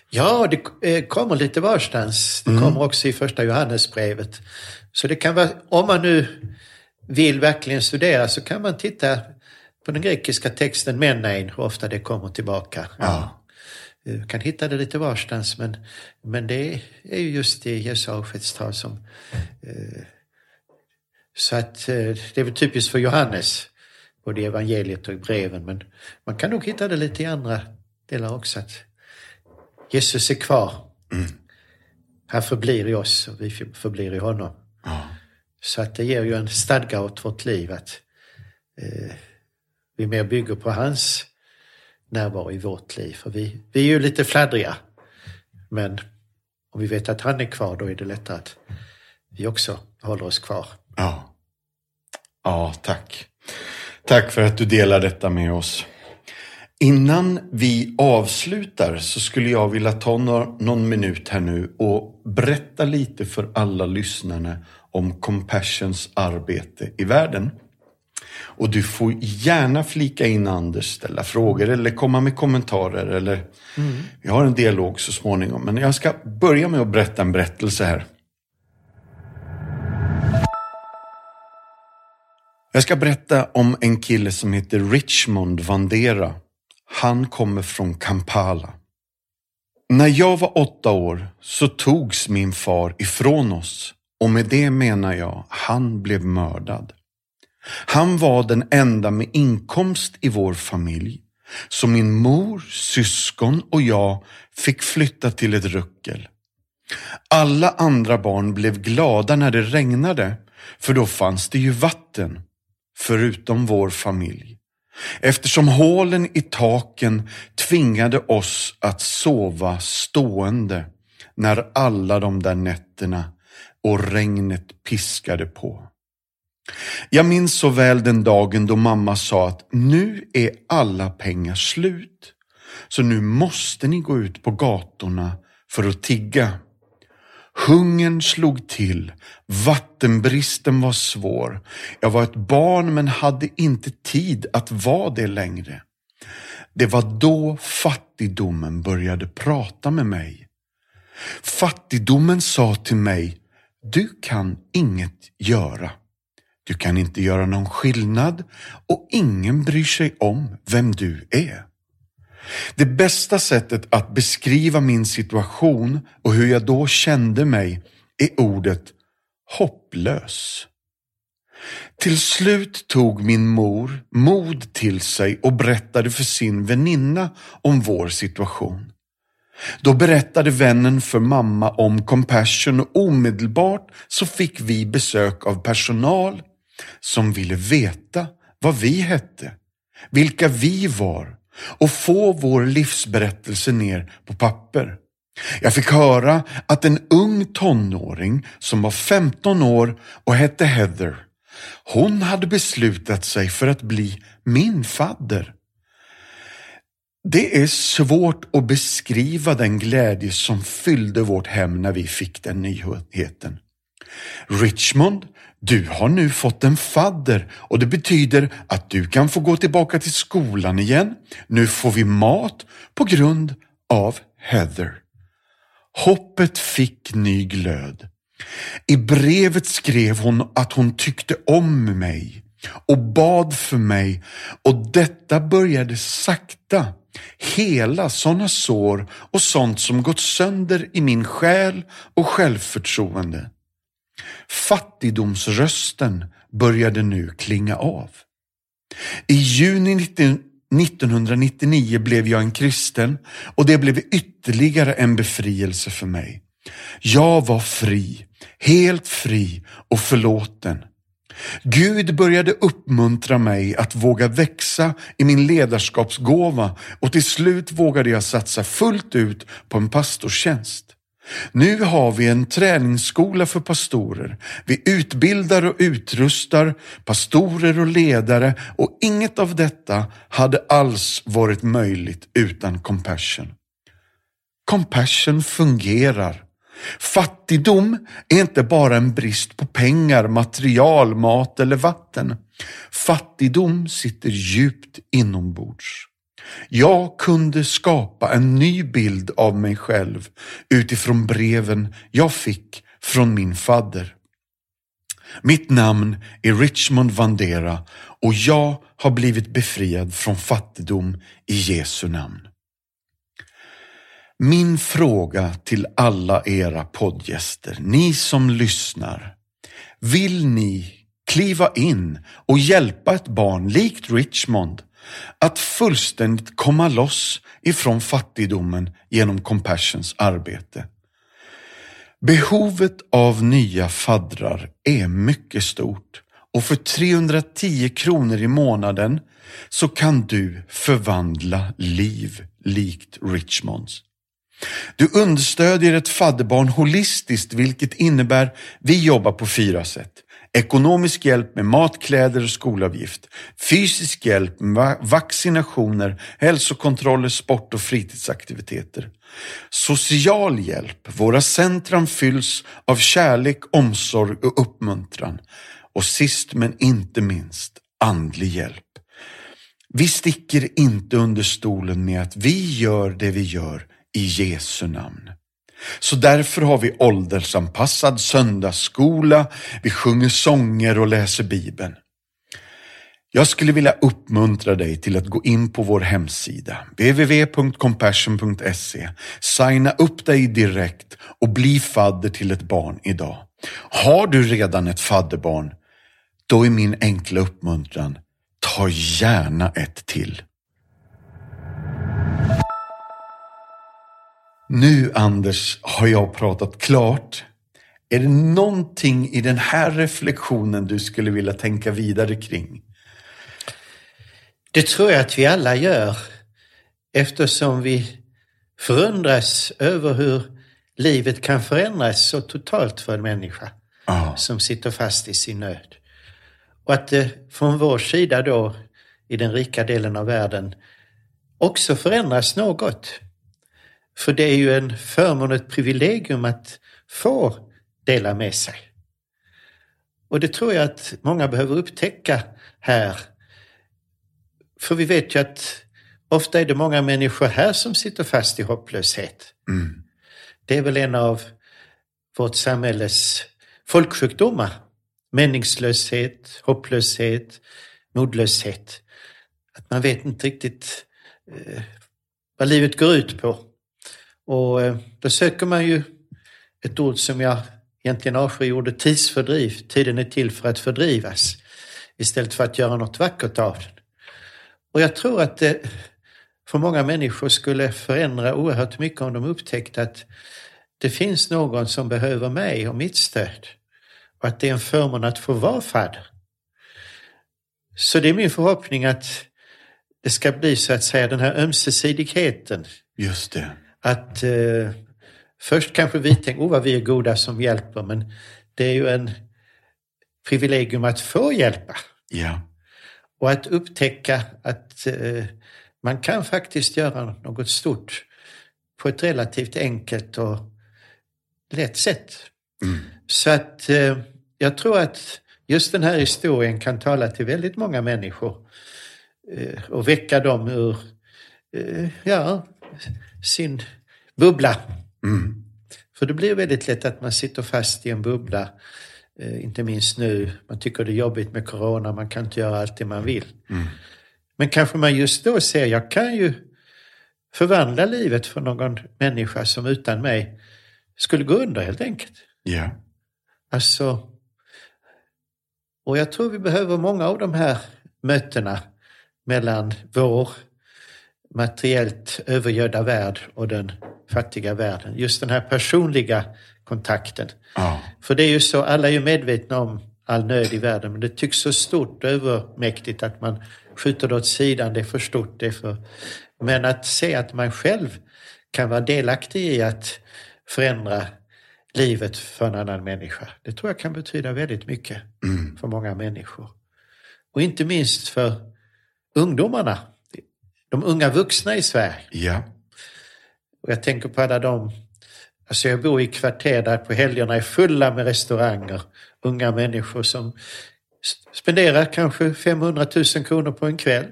Ja, det eh, kommer lite varstans. Det Mm. kommer också i första Johannesbrevet. Så det kan vara, om man nu vill verkligen studera så kan man titta på den grekiska texten Menain, hur ofta det kommer tillbaka. Ja. Du kan hitta det lite varstans men, men det är ju just i Jesu avskedstal som... Eh, så att eh, det är väl typiskt för Johannes, både i evangeliet och i breven, men man kan nog hitta det lite i andra delar också. Att Jesus är kvar. Han förblir i oss och vi förblir i honom. Ja. Så att det ger ju en stadga åt vårt liv att eh, vi mer bygger på hans närvaro i vårt liv. För vi, vi är ju lite fladdriga. Men om vi vet att han är kvar då är det lättare att vi också håller oss kvar. Ja. Ja, tack. Tack för att du delar detta med oss. Innan vi avslutar så skulle jag vilja ta någon minut här nu och berätta lite för alla lyssnarna om Compassions arbete i världen. Och du får gärna flika in Anders, ställa frågor eller komma med kommentarer eller vi har en dialog så småningom. Men jag ska börja med att berätta en berättelse här. Jag ska berätta om en kille som heter Richmond Vandera. Han kommer från Kampala. När jag var åtta år så togs min far ifrån oss och med det menar jag han blev mördad. Han var den enda med inkomst i vår familj. Så min mor, syskon och jag fick flytta till ett ruckel. Alla andra barn blev glada när det regnade, för då fanns det ju vatten, förutom vår familj. Eftersom hålen i taken tvingade oss att sova stående när alla de där nätterna och regnet piskade på. Jag minns så väl den dagen då mamma sa att nu är alla pengar slut. Så nu måste ni gå ut på gatorna för att tigga. Hungern slog till, vattenbristen var svår. Jag var ett barn men hade inte tid att vara det längre. Det var då fattigdomen började prata med mig. Fattigdomen sa till mig, du kan inget göra. Du kan inte göra någon skillnad och ingen bryr sig om vem du är. Det bästa sättet att beskriva min situation och hur jag då kände mig är ordet hopplös. Till slut tog min mor mod till sig och berättade för sin väninna om vår situation. Då berättade vännen för mamma om Compassion och omedelbart så fick vi besök av personal som ville veta vad vi hette, vilka vi var och få vår livsberättelse ner på papper. Jag fick höra att en ung tonåring som var 15 år och hette Heather, hon hade beslutat sig för att bli min fadder. Det är svårt att beskriva den glädje som fyllde vårt hem när vi fick den nyheten. Richmond, du har nu fått en fadder och det betyder att du kan få gå tillbaka till skolan igen. Nu får vi mat på grund av Heather. Hoppet fick ny glöd. I brevet skrev hon att hon tyckte om mig och bad för mig och detta började sakta hela sådana sår och sånt som gått sönder i min själ och självförtroende. Fattigdomsrösten började nu klinga av. I juni 1999 blev jag en kristen och det blev ytterligare en befrielse för mig. Jag var fri, helt fri och förlåten. Gud började uppmuntra mig att våga växa i min ledarskapsgåva och till slut vågade jag satsa fullt ut på en pastorstjänst. Nu har vi en träningsskola för pastorer. Vi utbildar och utrustar pastorer och ledare och inget av detta hade alls varit möjligt utan Compassion. Compassion fungerar Fattigdom är inte bara en brist på pengar, material, mat eller vatten. Fattigdom sitter djupt inombords. Jag kunde skapa en ny bild av mig själv utifrån breven jag fick från min fadder. Mitt namn är Richmond Vandera och jag har blivit befriad från fattigdom i Jesu namn. Min fråga till alla era poddgäster, ni som lyssnar. Vill ni kliva in och hjälpa ett barn likt Richmond att fullständigt komma loss ifrån fattigdomen genom Compassions arbete? Behovet av nya faddrar är mycket stort och för 310 kronor i månaden så kan du förvandla liv likt Richmonds. Du understödjer ett fadderbarn holistiskt, vilket innebär vi jobbar på fyra sätt. Ekonomisk hjälp med mat, kläder och skolavgift. Fysisk hjälp med vaccinationer, hälsokontroller, sport och fritidsaktiviteter. Social hjälp. Våra centrum fylls av kärlek, omsorg och uppmuntran. Och sist men inte minst, andlig hjälp. Vi sticker inte under stolen med att vi gör det vi gör i Jesu namn. Så därför har vi åldersanpassad söndagsskola, vi sjunger sånger och läser Bibeln. Jag skulle vilja uppmuntra dig till att gå in på vår hemsida www.compassion.se, signa upp dig direkt och bli fadder till ett barn idag. Har du redan ett fadderbarn, då är min enkla uppmuntran, ta gärna ett till. Nu Anders har jag pratat klart. Är det någonting i den här reflektionen du skulle vilja tänka vidare kring? Det tror jag att vi alla gör eftersom vi förundras över hur livet kan förändras så totalt för en människa Ja. som sitter fast i sin nöd. Och att det från vår sida då, i den rika delen av världen, också förändras något. För det är ju en förmån och ett privilegium att få dela med sig. Och det tror jag att många behöver upptäcka här. För vi vet ju att ofta är det många människor här som sitter fast i hopplöshet. Mm. Det är väl en av vårt samhälles folksjukdomar. Meningslöshet, hopplöshet, modlöshet. Att man vet inte riktigt eh, vad livet går ut på. Och eh, då söker man ju ett ord som jag egentligen avskyr ordet tidsfördriv. Tiden är till för att fördrivas istället för att göra något vackert av den. Och jag tror att det för många människor skulle förändra oerhört mycket om de upptäckte att det finns någon som behöver mig och mitt stöd. Och att det är en förmån att få vara fadder. Så det är min förhoppning att det ska bli så att säga den här ömsesidigheten. Just det. Att eh, först kanske vi tänker, oh vad vi är goda som hjälper, men det är ju en privilegium att få hjälpa. Ja. Och att upptäcka att eh, man kan faktiskt göra något stort på ett relativt enkelt och lätt sätt. Mm. Så att eh, jag tror att just den här historien kan tala till väldigt många människor eh, och väcka dem ur eh, ja, sin bubbla. Mm. För det blir väldigt lätt att man sitter fast i en bubbla, eh, inte minst nu. Man tycker det är jobbigt med corona, man kan inte göra allt det man vill. Mm. Men kanske man just då ser, jag kan ju förvandla livet för någon människa som utan mig skulle gå under helt enkelt. Ja. Alltså, och jag tror vi behöver många av de här mötena mellan vår materiellt övergödda värld och den fattiga världen. Just den här personliga kontakten. Ja. För det är ju så, alla är ju medvetna om all nöd i världen, men det tycks så stort och övermäktigt att man skjuter det åt sidan, det är för stort, det för... Men att se att man själv kan vara delaktig i att förändra livet för en annan människa, det tror jag kan betyda väldigt mycket Mm. för många människor. Och inte minst för ungdomarna, de unga vuxna i Sverige. Ja. Och jag tänker på alla de Alltså jag bor i kvarter där på helgerna är fulla med restauranger. Unga människor som spenderar kanske 500 000 kronor på en kväll.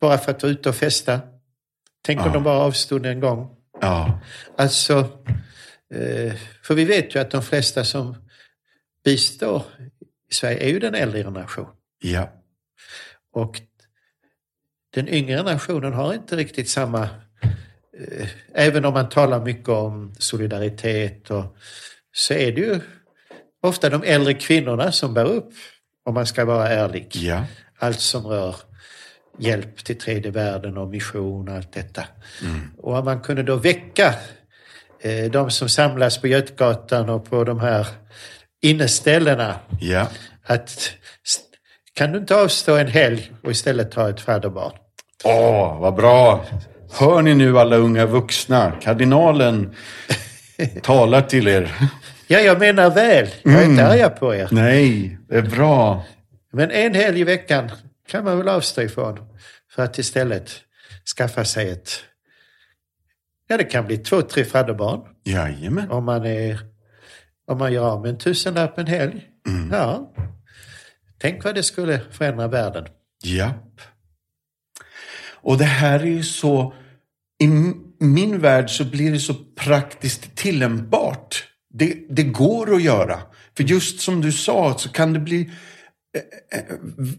Bara för att vara ute och festa. Tänk om Ja. de bara avstod en gång. Ja. Alltså, eh, för vi vet ju att de flesta som bistår i Sverige är ju den äldre generationen. Ja. Och den yngre nationen har inte riktigt samma... Eh, även om man talar mycket om solidaritet och, så är det ju ofta de äldre kvinnorna som bär upp, om man ska vara ärlig. Ja. Allt som rör hjälp till tredje världen och mission och allt detta. Och om man kunde då väcka eh, de som samlas på Götgatan och på de här inneställena Ja. att kan du inte avstå en helg och istället ta ett fadderbarn? Åh, vad bra. Hör ni nu alla unga vuxna? Kardinalen talar till er. Ja, jag menar väl. Jag är inte arga på er. Nej, det är bra. Men en helg i veckan kan man väl avstå ifrån för att istället skaffa sig ett... Ja, det kan bli två, tre fadderbarn Jajamän. om man, är, om man gör av med en tusenlapp en helg. Ja. Tänk vad det skulle förändra världen. Japp. Och det här är ju så... I min värld så blir det så praktiskt tillämpbart. Det, det går att göra. För just som du sa så kan det bli... Eh, eh,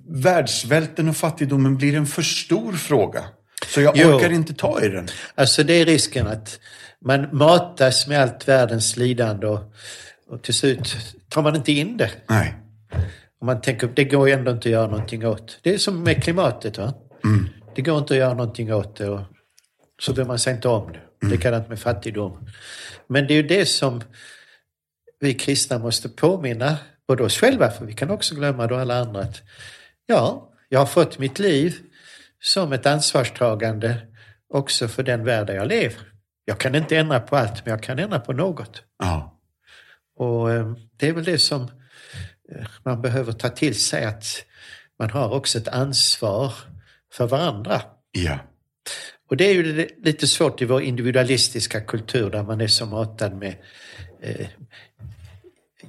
världssvälten och fattigdomen blir en för stor fråga. Så jag Jo. orkar inte ta i den. Alltså det är risken att man matas med allt världens lidande och, och till slut tar man inte in det. Nej. Och man tänker, det går ju ändå inte att göra någonting åt. Det är som med klimatet. va? Det går inte att göra någonting åt det. Och så bryr man sig inte om det. Likadant med fattigdom. Men det är ju det som vi kristna måste påminna både oss själva, för vi kan också glömma då alla andra att ja, jag har fått mitt liv som ett ansvarstagande också för den värld där jag lever. Jag kan inte ändra på allt, men jag kan ändra på något. Ja. Och eh, det är väl det som man behöver ta till sig att man har också ett ansvar för varandra. Ja. Och det är ju li- lite svårt i vår individualistiska kultur där man är så matad med eh,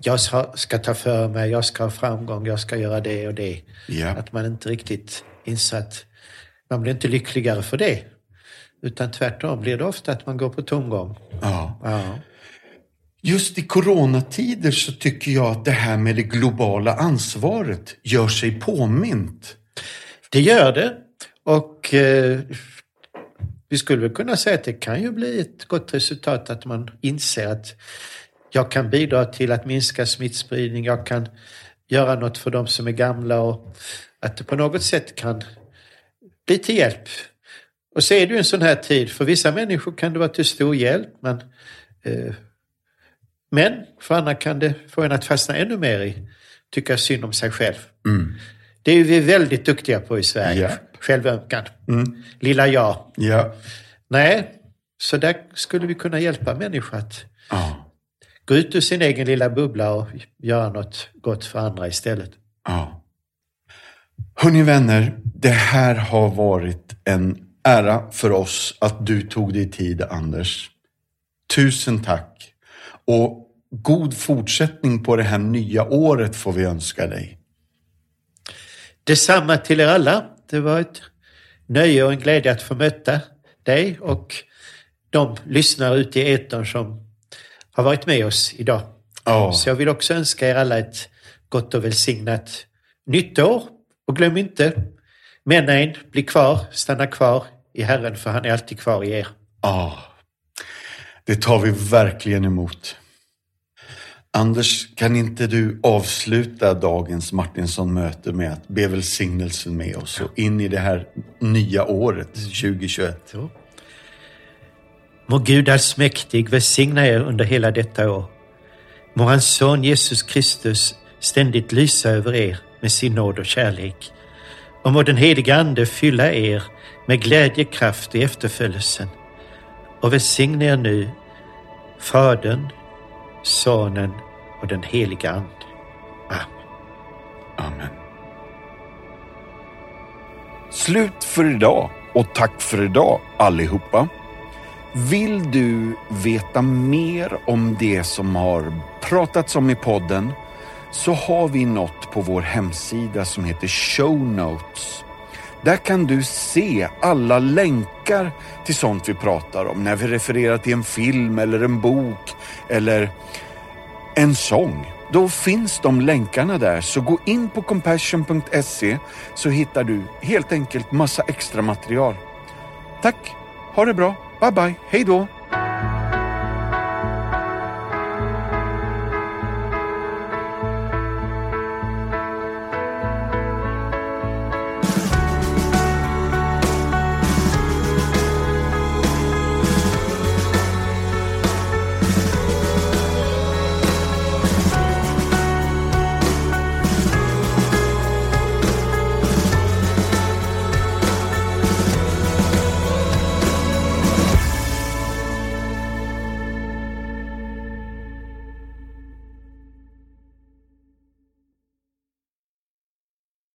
jag ska, ska ta för mig, jag ska ha framgång, jag ska göra det och det. Ja. Att man inte riktigt inser att man blir inte lyckligare för det. Utan tvärtom blir det ofta att man går på tomgång. ja. Ja. Just i coronatider så tycker jag att det här med det globala ansvaret gör sig påmint. Det gör det. Och eh, vi skulle väl kunna säga att det kan ju bli ett gott resultat att man inser att jag kan bidra till att minska smittspridning, jag kan göra något för de som är gamla och att det på något sätt kan bli till hjälp. Och så är det ju en sån här tid, för vissa människor kan det vara till stor hjälp, men, eh, men för andra kan det få en att fastna ännu mer i tycka synd om sig själv. Det är vi väldigt duktiga på i Sverige. Ja. Självömkan. Lilla jag. Ja. Nej, så där skulle vi kunna hjälpa människor att Ja. gå ut ur sin egen lilla bubbla och göra något gott för andra istället. ja. Hörni vänner, det här har varit en ära för oss att du tog dig tid, Anders. Tusen tack. Och god fortsättning på det här nya året får vi önska dig. Detsamma till er alla. Det var ett nöje och en glädje att få möta dig och de lyssnare ute i etern som har varit med oss idag. Ja. Så jag vill också önska er alla ett gott och välsignat nytt år. Och glöm inte, männen, bli kvar, stanna kvar i Herren för han är alltid kvar i er. Ja, det tar vi verkligen emot. Anders, kan inte du avsluta dagens Martinsson-möte med att be välsignelsen med oss och in i det här nya året 2021? Så. Må Gud allsmäktig välsigna er under hela detta år. Må hans son Jesus Kristus ständigt lysa över er med sin nåd och kärlek. Och må den heliga Ande fylla er med glädje, kraft i efterföljelsen. Och välsigna er nu, Fadern, Sonen och den heliga Ande. Amen. Amen. Slut för idag och tack för idag allihopa. Vill du veta mer om det som har pratats om i podden så har vi något på vår hemsida som heter Show Notes. Där kan du se alla länkar till sånt vi pratar om när vi refererar till en film eller en bok eller en sång. Då finns de länkarna där, så gå in på compassion.se så hittar du helt enkelt massa extra material. Tack, ha det bra, bye bye, hej då!